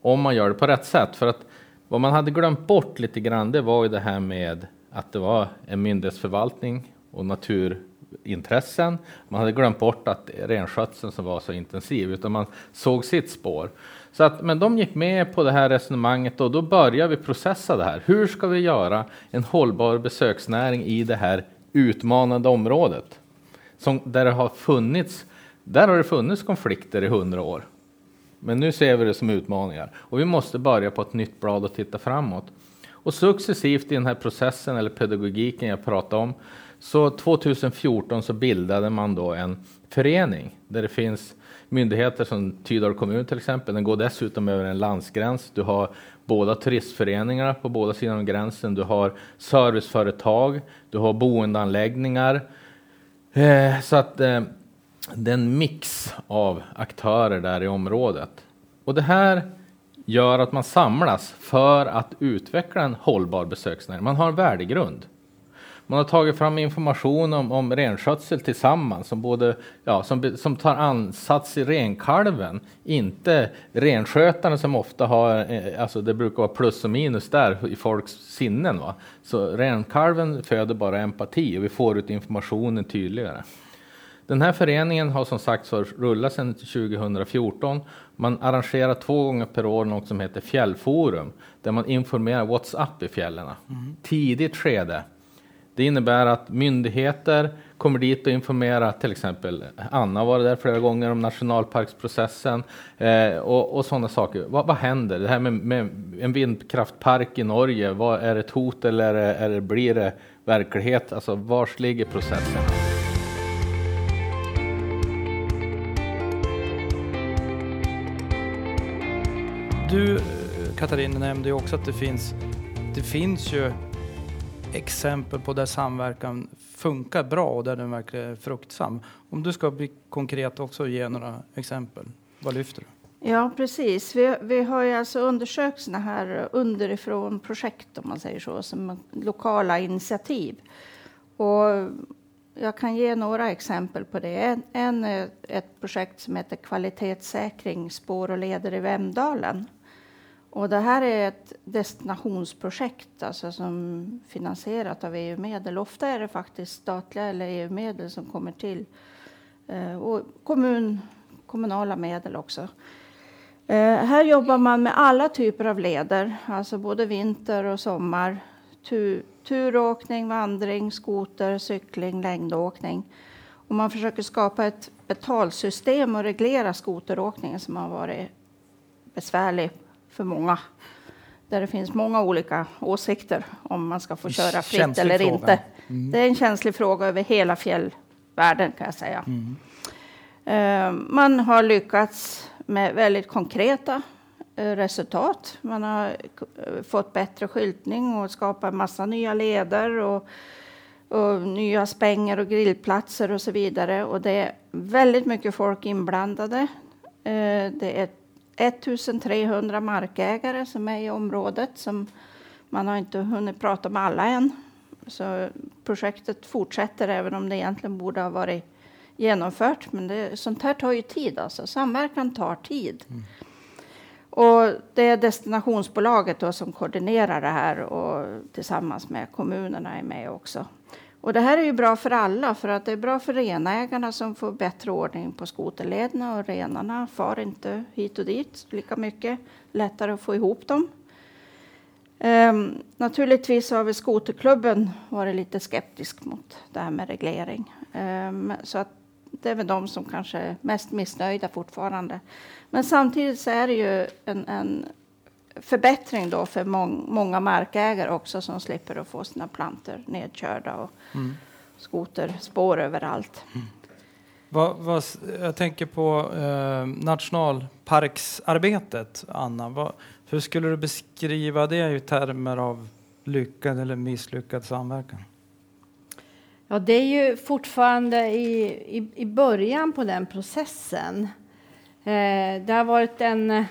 om man gör det på rätt sätt. För att vad man hade glömt bort lite grann, det var ju det här med att det var en myndighetsförvaltning och naturintressen. Man hade glömt bort att renskötseln som var så intensiv, utan man såg sitt spår. Så att, men de gick med på det här resonemanget och då började vi processa det här. Hur ska vi göra en hållbar besöksnäring i det här utmanande området? Som, där det har funnits, där har det funnits konflikter i hundra år. Men nu ser vi det som utmaningar och vi måste börja på ett nytt blad och titta framåt. Och successivt i den här processen eller pedagogiken jag pratade om så 2014 så bildade man då en förening där det finns myndigheter som Tydal kommun till exempel. Den går dessutom över en landsgräns. Du har båda turistföreningarna på båda sidor om gränsen. Du har serviceföretag, du har boendeanläggningar. Eh, så att eh, det är en mix av aktörer där i området. Och det här gör att man samlas för att utveckla en hållbar besöksnäring. Man har en värdegrund. Man har tagit fram information om, om renskötsel tillsammans som, både, ja, som, som tar ansats i renkalven, inte renskötarna som ofta har, eh, alltså det brukar vara plus och minus där i folks sinnen. Va? Så renkalven föder bara empati och vi får ut informationen tydligare. Den här föreningen har som sagt rullat sedan 2014. Man arrangerar två gånger per år något som heter Fjällforum där man informerar what's up i fjällen. Mm. Tidigt skede. Det innebär att myndigheter kommer dit och informerar, till exempel Anna varit där flera gånger om nationalparksprocessen eh, och, och sådana saker. Vad, vad, händer? Det här med, med, en vindkraftpark i Norge, vad, är det ett hot eller, eller blir det verklighet? Alltså vars ligger processen? Du eh, Katarina nämnde ju också att det finns, det finns ju exempel på där samverkan funkar bra och där den verkligen är fruktsam. Om du ska bli konkret också och ge några exempel, vad lyfter du? Ja, precis. Vi, vi har ju alltså undersökt sådana här underifrån projekt, om man säger så, som lokala initiativ. Och jag kan ge några exempel på det. En, en ett projekt som heter kvalitetssäkring spår och leder i Vemdalen. Och det här är ett destinationsprojekt alltså som finansierat av EU-medel. Ofta är det faktiskt statliga eller EU-medel som kommer till. Eh, och kommun, kommunala medel också. Eh, här jobbar man med alla typer av leder, alltså både vinter och sommar. Tur, turåkning, vandring, skoter, cykling, längdåkning. Och man försöker skapa ett betalsystem och reglera skoteråkningen som har varit besvärlig för många. Där det finns många olika åsikter om man ska få köra fritt eller fråga. inte. Mm. Det är en känslig fråga över hela fjällvärlden kan jag säga. Eh, Man har lyckats med väldigt konkreta eh, resultat. Man har eh, fått bättre skyltning och skapat massa nya leder och, och nya spänger och grillplatser och så vidare. Och det är väldigt mycket folk inblandade. Det är 1300 markägare som är i området. Som man har inte hunnit prata med alla än. Så projektet fortsätter även om det egentligen borde ha varit genomfört. Men det, sånt här tar ju tid. Alltså. Samverkan tar tid. Och det är destinationsbolaget då som koordinerar det här och tillsammans med kommunerna är med också. Och det här är ju bra för alla för att det är bra för renägarna som får bättre ordning på skoterlederna och renarna far inte hit och dit lika mycket. Lättare att få ihop dem. Um, naturligtvis har vi skoterklubben varit lite skeptisk mot det här med reglering. Um, så att det är väl de som kanske är mest missnöjda fortfarande. Men samtidigt så är det ju en, en förbättring då för mång, många markägare också som slipper att få sina plantor nedkörda och Mm. skoterspår överallt. Vad, vad, s- jag tänker på eh, nationalparksarbetet, Anna. Vad, hur skulle du beskriva det i termer av lyckad eller misslyckad samverkan? Ja, det är ju fortfarande i, i, i början på den processen. Eh, det har varit en...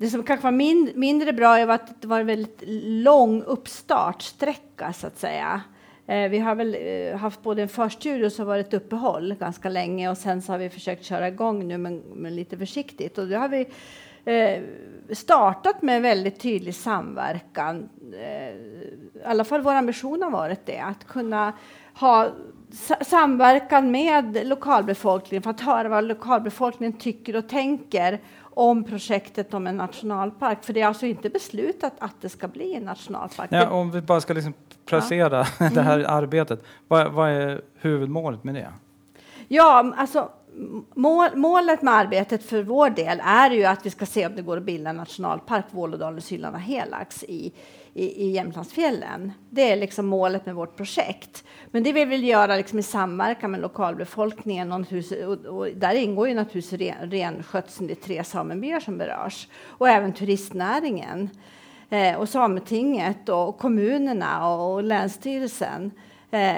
Det som kanske var min, mindre bra är att det var en väldigt lång uppstartsträcka, så att säga. Eh, vi har väl eh, haft både en förstudie och så var det ett uppehåll ganska länge och sen så har vi försökt köra igång nu, men, men lite försiktigt. Och det har vi eh, startat med väldigt tydlig samverkan. Eh, I alla fall vår ambition har varit det, att kunna ha samverkan med lokalbefolkningen för att höra vad lokalbefolkningen tycker och tänker om projektet om en nationalpark. För det är alltså inte beslutat att det ska bli en nationalpark. Ja, om vi bara ska liksom placera <laughs> det här arbetet. Vad, vad är huvudmålet med det? Ja, alltså mål, målet med arbetet för vår del är ju att vi ska se om det går att bilda en nationalpark, Vålådalen, Syllarna, Helax i, i, i Jämtlandsfjällen. Det är liksom målet med vårt projekt. Men det vill vi göra liksom i samverkan med lokalbefolkningen och, och, och där ingår ju naturligtvis ren, renskötseln, det är tre samebyar som berörs och även turistnäringen eh, och Sametinget och kommunerna och, och Länsstyrelsen. Eh,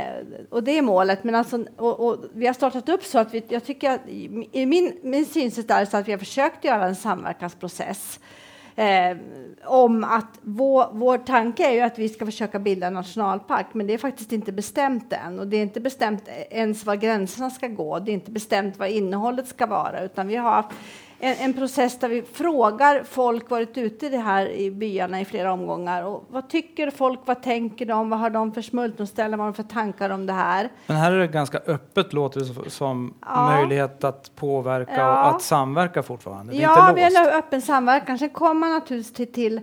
och det är målet. Men alltså, och, och vi har startat upp så att vi, jag tycker att i i min, min synsätt är så att vi har försökt göra en samverkansprocess. Eh, om att vår, vår tanke är ju att vi ska försöka bilda en nationalpark, men det är faktiskt inte bestämt än. Och det är inte bestämt ens var gränserna ska gå. Det är inte bestämt vad innehållet ska vara, utan vi har haft en, en process där vi frågar folk, varit ute i det här i byarna i flera omgångar. Och vad tycker folk? Vad tänker de? Vad har de för smultronställen? Vad har de för tankar om det här? Men här är det ganska öppet låter det som- Ja. möjlighet att påverka Ja. och att samverka fortfarande. Ja, vi har en öppen samverkan. Sen kommer man naturligtvis till, till,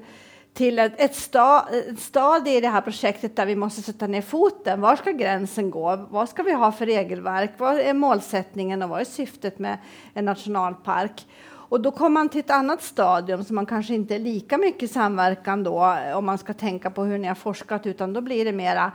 till ett, ett, sta, ett stadie i det här projektet där vi måste sätta ner foten. Var ska gränsen gå? Vad ska vi ha för regelverk? Vad är målsättningen och vad är syftet med en nationalpark? Och då kommer man till ett annat stadium som man kanske inte är lika mycket samverkan då om man ska tänka på hur ni har forskat utan då blir det mera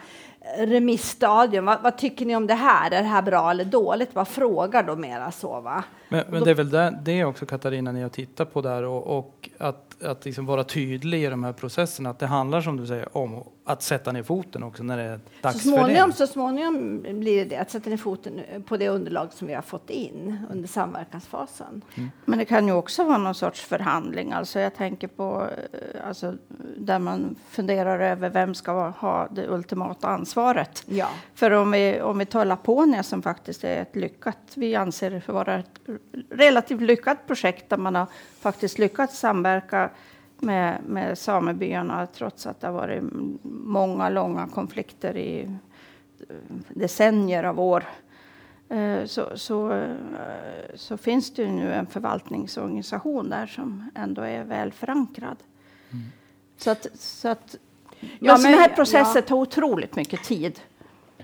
remissstadium. Vad, vad tycker ni om det här? Är det här bra eller dåligt? Vad frågar då mera så va? Men, men det är väl det, det också Katarina ni har tittat på där och, och att, att liksom vara tydlig i de här processerna. Att det handlar som du säger om att sätta ner foten också när det är Så dags småningom, för så småningom blir det det, att sätta ner foten på det underlag som vi har fått in under samverkansfasen. Men det kan ju också vara någon sorts förhandling. Alltså jag tänker på eh, alltså, där man funderar över vem ska ha det ultimata ansvaret. Ja. För om vi, om vi tar Laponia som faktiskt är ett lyckat, vi anser det för vara ett relativt lyckat projekt där man har faktiskt lyckats samverka med, med samebyarna trots att det har varit många långa konflikter i eh, decennier av år. Eh, Så, så, eh, så finns det ju nu en förvaltningsorganisation där som ändå är väl förankrad. Så att, så att Ja, men- sådana här processer ja. tar otroligt mycket tid.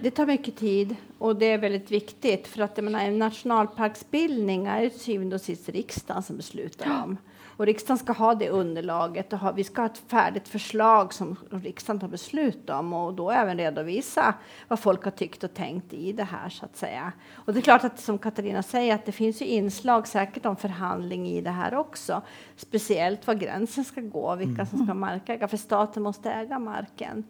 Det tar mycket tid och det är väldigt viktigt för att jag menar, en nationalparksbildning är till syvende och sist riksdagen som beslutar om. Och riksdagen ska ha det underlaget och ha, vi ska ha ett färdigt förslag som riksdagen tar beslut om och då även redovisa vad folk har tyckt och tänkt i det här så att säga. Och det är klart att som Katarina säger att det finns ju inslag säkert om förhandling i det här också. Speciellt var gränsen ska gå, vilka som ska markäga, för staten måste äga marken.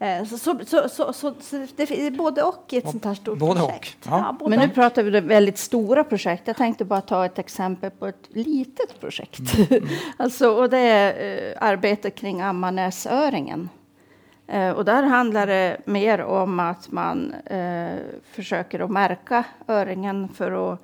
Eh, så, så, så, så, så det är både och i ett sånt här stort både projekt. Och. Ja. Ja, både Men nu och. pratar vi om väldigt stora projekt. Jag tänkte bara ta ett exempel på ett litet projekt. <laughs> alltså, och det är eh, arbetet kring Ammarnäsöringen. Eh, och där handlar det mer om att man eh, försöker att märka öringen för att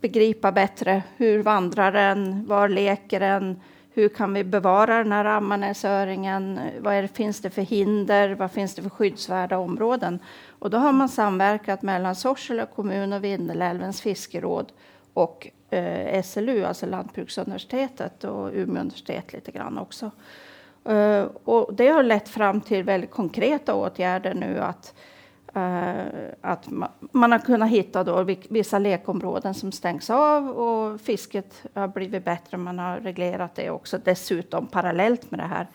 begripa bättre hur vandrar den, var leker den, hur kan vi bevara den här Ammarnäsöringen, vad är det, finns det för hinder, vad finns det för skyddsvärda områden? Och då har man samverkat mellan Sorsele kommun och Vindelälvens fiskeråd och eh, SLU, alltså Lantbruksuniversitetet och Umeå universitet lite grann också. Eh, och det har lett fram till väldigt konkreta åtgärder nu att eh, Eh, att man, man har kunnat hitta då vissa lekområden som stängs av och fisket har blivit bättre. Man har reglerat det också dessutom parallellt med det här.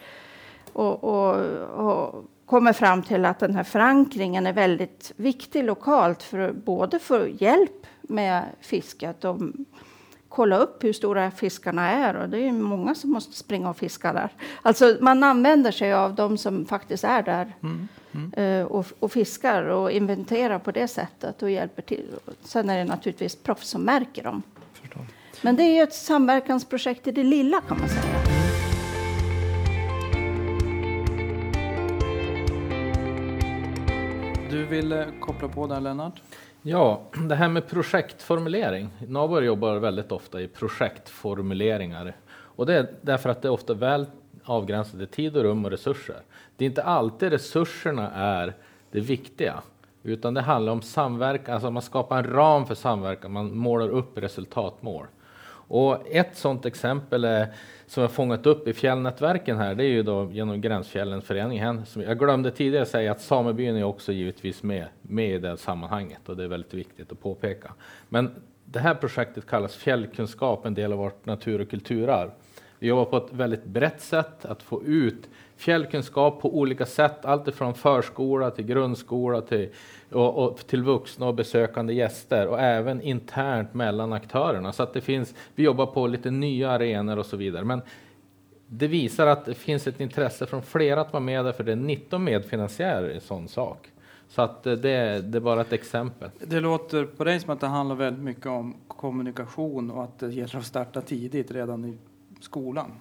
Och, och, och kommer fram till att den här förankringen är väldigt viktig lokalt för både för hjälp med fisket och kolla upp hur stora fiskarna är. Och det är många som måste springa och fiska där. Alltså man använder sig av de som faktiskt är där mm eh, och, och fiskar och inventerar på det sättet och hjälper till. Sen är det naturligtvis proffs som märker dem. Förstår. Men det är ju ett samverkansprojekt i det lilla kan man säga. Du vill eh, koppla på där Lennart? Ja, <clears throat> det här med projektformulering. Nabor jobbar väldigt ofta i projektformuleringar. Och det är därför att det är ofta väl avgränsade tid och rum och resurser. Det är inte alltid resurserna är det viktiga, utan det handlar om samverkan, alltså man skapar en ram för samverkan, man målar upp resultatmål. Och ett sådant exempel är, som jag fångat upp i fjällnätverken här, det är ju då genom Gränsfjällens förening. jag glömde tidigare säga att samebyn är också givetvis med, med i det sammanhanget och det är väldigt viktigt att påpeka. Men det här projektet kallas Fjällkunskap, en del av vårt natur och kulturarv. Vi jobbar på ett väldigt brett sätt att få ut fjällkunskap på olika sätt, alltifrån förskola till grundskola till, och, och till vuxna och besökande gäster och även internt mellan aktörerna. Så att det finns, vi jobbar på lite nya arenor och så vidare. Men det visar att det finns ett intresse från flera att vara med där, för det är 19 medfinansiärer i en sån sak. Så att det, det är bara ett exempel. Det låter på dig som att det handlar väldigt mycket om kommunikation och att det gäller att starta tidigt redan i skolan.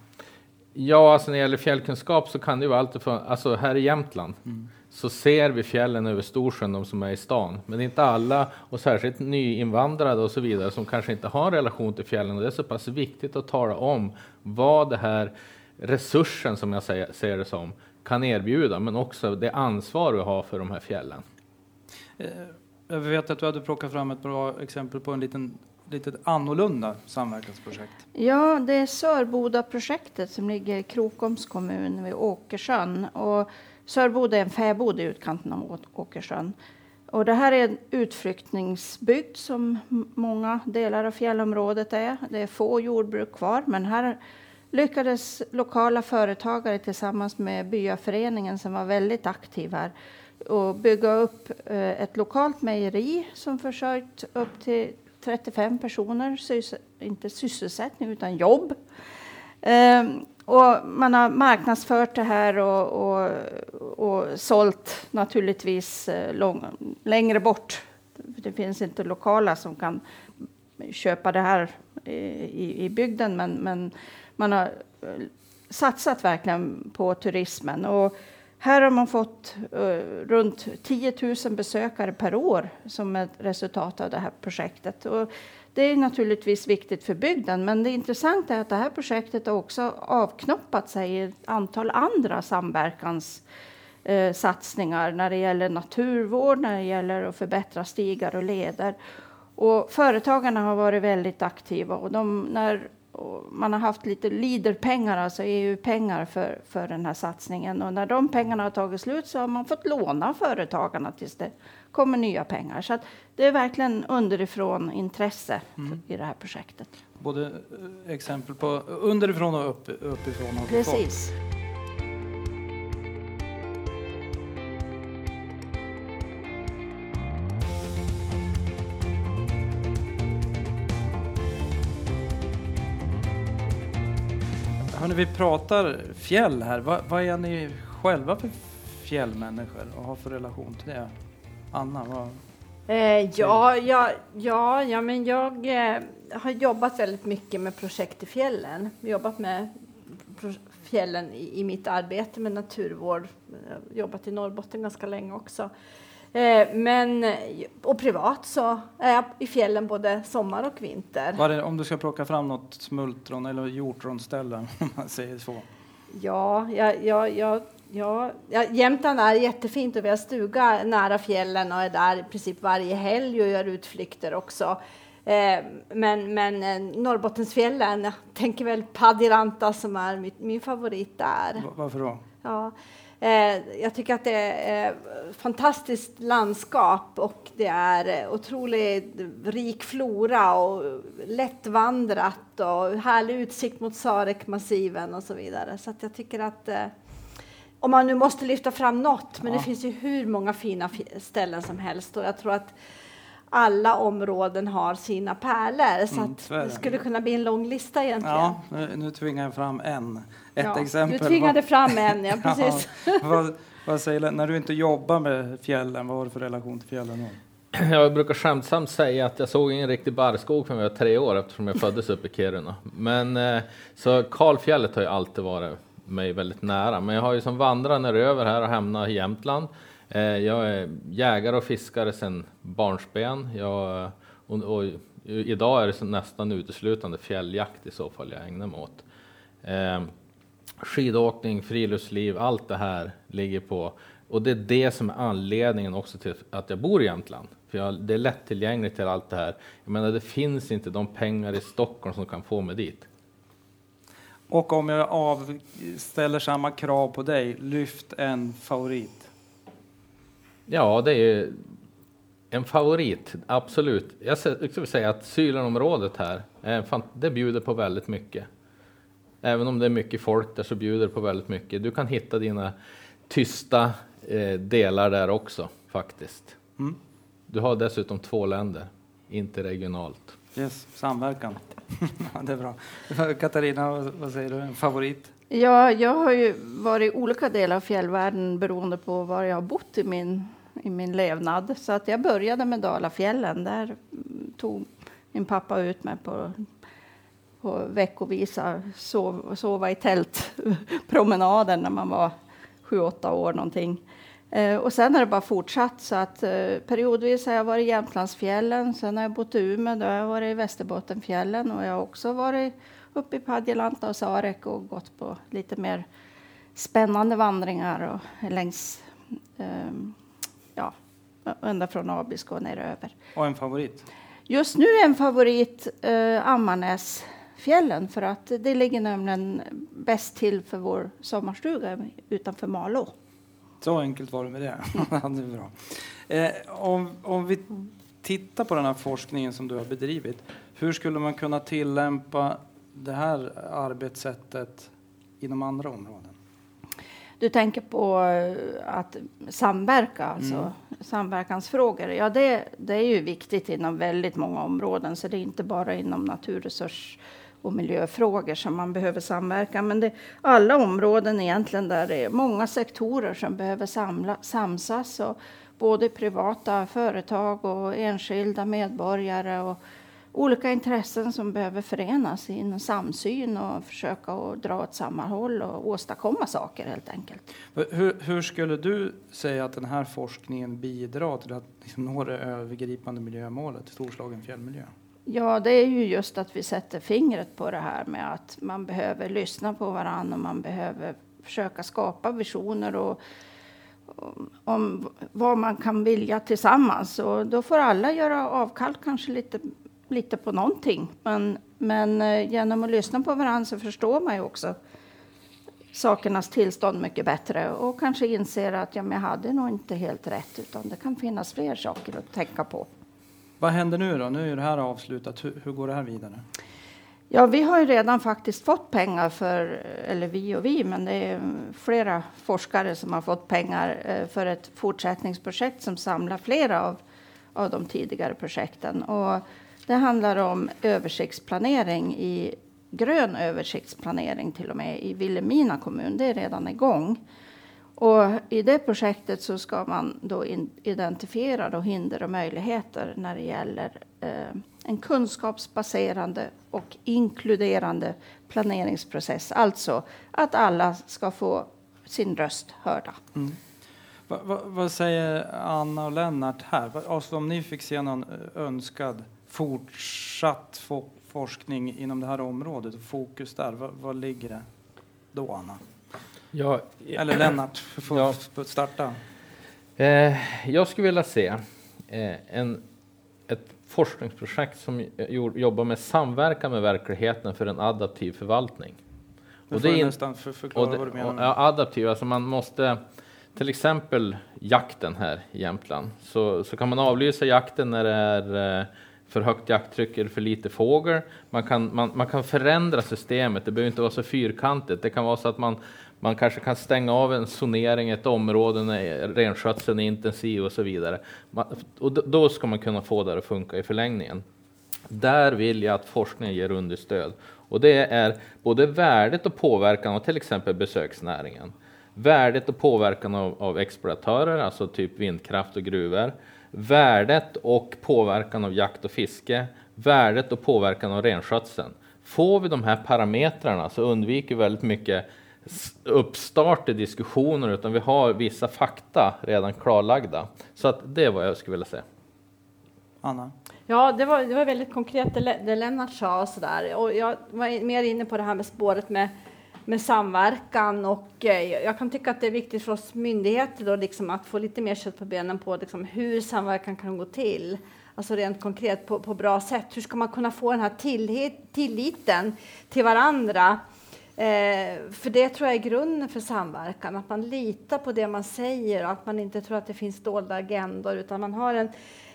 Ja, alltså när det gäller fjällkunskap så kan det ju vara allt ifrån, alltså här i Jämtland så ser vi fjällen över Storsjön, de som är i stan. Men inte alla, och särskilt nyinvandrade och så vidare, som kanske inte har en relation till fjällen. Och det är så pass viktigt att tala om vad det här resursen, som jag säger, ser det som, kan erbjuda, men också det ansvar vi har för de här fjällen. Eh, Jag vet att du hade plockat fram ett bra exempel på en liten, lite annorlunda samverkansprojekt. Ja, det är Sörboda-projektet som ligger i Krokoms kommun vid Åkersjön. Och Sörboda är en fäbod i utkanten av Åkersjön. Och det här är en utflyktningsbygd som många delar av fjällområdet är. Det är få jordbruk kvar, men här lyckades lokala företagare tillsammans med byaföreningen som var väldigt aktiv här och bygga upp eh, ett lokalt mejeri som försörjt upp till 35 personer, sys- inte sysselsättning utan jobb. Ehm, och man har marknadsfört det här och, och, och sålt naturligtvis eh, lång, längre bort. Det finns inte lokala som kan köpa det här i, i, bygden, men, men man har eh, satsat verkligen på turismen. Och här har man fått uh, runt 10 000 besökare per år som ett resultat av det här projektet. Och det är naturligtvis viktigt för bygden, men det intressanta är att det här projektet har också avknoppat sig i ett antal andra samverkanssatsningar eh, uh, när det gäller naturvård, när det gäller att förbättra stigar och leder. Och företagarna har varit väldigt aktiva och de, när man har haft lite LEADER-pengar, alltså EU-pengar för, för den här satsningen. Och när de pengarna har tagit slut så har man fått låna företagarna tills det kommer nya pengar. Så det är verkligen underifrån intresse mm. i det här projektet. Både eh, exempel på underifrån och upp, uppifrån. Precis. Hörrni, vi pratar fjäll här. Vad, vad, är ni själva för fjällmänniskor och har för relation till det? Anna, vad? Eh, ja, ja, ja, ja, men jag eh, har jobbat väldigt mycket med projekt i fjällen. Jobbat med fjällen i, i mitt arbete med naturvård. Jobbat i Norrbotten ganska länge också. Eh, men, och privat så är jag i fjällen både sommar och vinter. Det, om du ska plocka fram något smultron eller hjortronställe, <laughs> om man säger så? Ja, jag, jag, jag, ja, Jämtland är jättefint och vi har stuga nära fjällen och är där i princip varje helg och gör utflykter också. Eh, men, men eh, Norrbottensfjällen, jag tänker väl Padiranta som är min favorit där. Varför då? Ja, Eh, jag tycker att det är ett fantastiskt landskap och det är otroligt rik flora och lättvandrat och härlig utsikt mot Sarekmassiven och så vidare. Så jag tycker att eh, om man nu måste lyfta fram något, men ja. det finns ju hur många fina ställen som helst och jag tror att alla områden har sina pärlor. Så, mm, det skulle kunna bli en lång lista egentligen. Ja, nu, nu tvingar jag fram en. Ett ja, exempel. Du tvingade fram en, ja <laughs> precis. ja, <laughs> vad, vad säger, när du inte jobbar med fjällen, vad har du för relation till fjällen då? <clears throat> Jag brukar skämtsamt säga att jag såg ingen riktig barrskog förrän jag var tre år eftersom jag föddes uppe i Kiruna. Men eh, så Kalfjället har ju alltid varit mig väldigt nära. Men jag har ju som vandrare över här och hamnat i Jämtland. Eh, jag är jägare och fiskare sedan barnsben. Jag, och, och, idag är det nästan uteslutande fjälljakt i så fall jag ägnar mig åt. Eh, skidåkning, friluftsliv, allt det här ligger på och det är det som är anledningen också till att jag bor i Jämtland. För jag, det är lättillgängligt till allt det här. Jag menar, det finns inte de pengar i Stockholm som kan få mig dit. Och om jag avställer samma krav på dig, lyft en favorit. Ja, det är en favorit, absolut. Jag skulle säga att Sylenområdet här, det bjuder på väldigt mycket. Även om det är mycket folk där så bjuder det på väldigt mycket. Du kan hitta dina tysta eh, delar där också faktiskt. Mm. Du har dessutom två länder, inte regionalt. Yes, samverkan. <laughs> det är bra. Katarina, vad säger du? En favorit? Ja, jag har ju varit i olika delar av fjällvärlden beroende på var jag har bott i min, i min levnad. Så att jag började med Dalafjällen. Där tog min pappa ut mig på på veckovisa sov, sova i tältpromenader när man var sju, åtta år någonting. Eh, och sen har det bara fortsatt så att eh, periodvis har jag varit i Jämtlandsfjällen, sen har jag bott i Umeå, då har jag varit i Västerbottenfjällen och jag har också varit uppe i Padjelanta och Sarek och gått på lite mer spännande vandringar och längs eh, ja, ända från Abisko och neröver. Och en favorit? Just nu är en favorit eh, Ammarnäs fjällen för att det ligger nämligen bäst till för vår sommarstuga utanför Malå. Så enkelt var det med det. <laughs> det är bra. Eh, om, om vi tittar på den här forskningen som du har bedrivit, hur skulle man kunna tillämpa det här arbetssättet inom andra områden? Du tänker på eh, att samverka, alltså mm. samverkansfrågor. Ja, det, det är ju viktigt inom väldigt många områden, så det är inte bara inom naturresurs och miljöfrågor som man behöver samverka. Men det är alla områden egentligen där det är många sektorer som behöver samla, samsas. Och både privata företag och enskilda medborgare och olika intressen som behöver förenas i en samsyn och försöka att dra åt samma håll och åstadkomma saker helt enkelt. Hur, hur skulle du säga att den här forskningen bidrar till att liksom nå det övergripande miljömålet, storslagen fjällmiljö? Ja, det är ju just att vi sätter fingret på det här med att man behöver lyssna på varandra och man behöver försöka skapa visioner och, om vad man kan vilja tillsammans. Och då får alla göra avkall kanske lite lite på någonting. Men, men eh, genom att lyssna på varandra så förstår man ju också sakernas tillstånd mycket bättre och kanske inser att ja, men jag hade nog inte helt rätt utan det kan finnas fler saker att tänka på. Vad händer nu då? Nu är det här avslutat. Hur, hur går det här vidare? Ja, vi har ju redan faktiskt fått pengar för, eller vi och vi, men det är flera forskare som har fått pengar eh, för ett fortsättningsprojekt som samlar flera av, av de tidigare projekten. Och det handlar om översiktsplanering i grön översiktsplanering till och med i Vilhelmina kommun. Det är redan igång. Och I det projektet så ska man då identifiera då hinder och möjligheter när det gäller eh, en kunskapsbaserande och inkluderande planeringsprocess. Alltså att alla ska få sin röst hörda. Mm. Va, va, vad säger Anna och Lennart här? Alltså om ni fick se någon eh, önskad fortsatt forskning inom det här området fokus där, vad, vad ligger det då Anna? Ja, Eller Lennart, får ja. starta. Eh, jag skulle vilja se eh, en, ett forskningsprojekt som jobbar med samverkan med verkligheten för en adaptiv förvaltning. och det är nästan för, förklara det, vad du menar. Och, ja, adaptiv, alltså man måste till exempel jakten här i Jämtland så, så kan man avlysa jakten när det är eh, för högt jakttryck eller för lite fågel. Man kan, man, man kan förändra systemet, det behöver inte vara så fyrkantigt. Det kan vara så att man, man kanske kan stänga av en zonering i ett område när renskötseln är intensiv och så vidare. Man, och då ska man kunna få det att funka i förlängningen. Där vill jag att forskningen ger understöd. Och det är både värdet och påverkan av till exempel besöksnäringen. Värdet och påverkan av, av exploatörer, alltså typ vindkraft och gruvor värdet och påverkan av jakt och fiske, värdet och påverkan av renskötseln. Får vi de här parametrarna så undviker vi väldigt mycket uppstart i diskussioner utan vi har vissa fakta redan klarlagda. Så att det är vad jag skulle vilja säga. Anna? Ja, det var, det var väldigt konkret det, det Lennart sa och sådär. Och jag var mer inne på det här med spåret med med samverkan och eh, jag kan tycka att det är viktigt för oss myndigheter då, liksom, att få lite mer kött på benen på liksom, hur samverkan kan gå till. Alltså rent konkret på, på bra sätt. Hur ska man kunna få den här tillit, tilliten till varandra? Eh, för det tror jag är grunden för samverkan, att man litar på det man säger och att man inte tror att det finns dolda agendor utan man har en,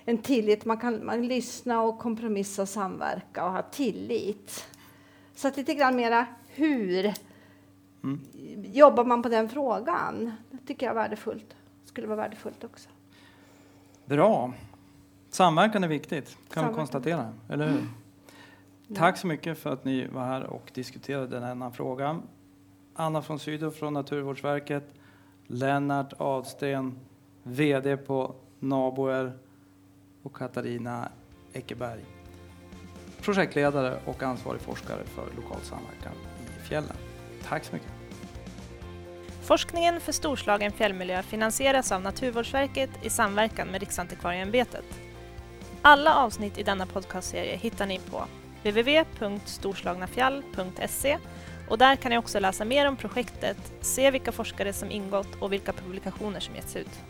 en tillit, man kan man lyssna och kompromissa och samverka och ha tillit. Så att lite grann mera hur Mm. Jobbar man på den frågan? Det tycker jag är värdefullt. skulle vara värdefullt också. Bra. Samverkan är viktigt, kan Samverkan. vi konstatera. Eller hur? Mm. Tack så mycket för att ni var här och diskuterade denna fråga. Anna von Sydow från Naturvårdsverket, Lennart Adsten, VD på Naboer och Katarina Eckerberg, projektledare och ansvarig forskare för lokal samverkan i fjällen. Tack så mycket. Forskningen för storslagen fjällmiljö finansieras av Naturvårdsverket i samverkan med Riksantikvarieämbetet. Alla avsnitt i denna podcastserie hittar ni på www.storslagnafjall.se och där kan ni också läsa mer om projektet, se vilka forskare som ingått och vilka publikationer som getts ut.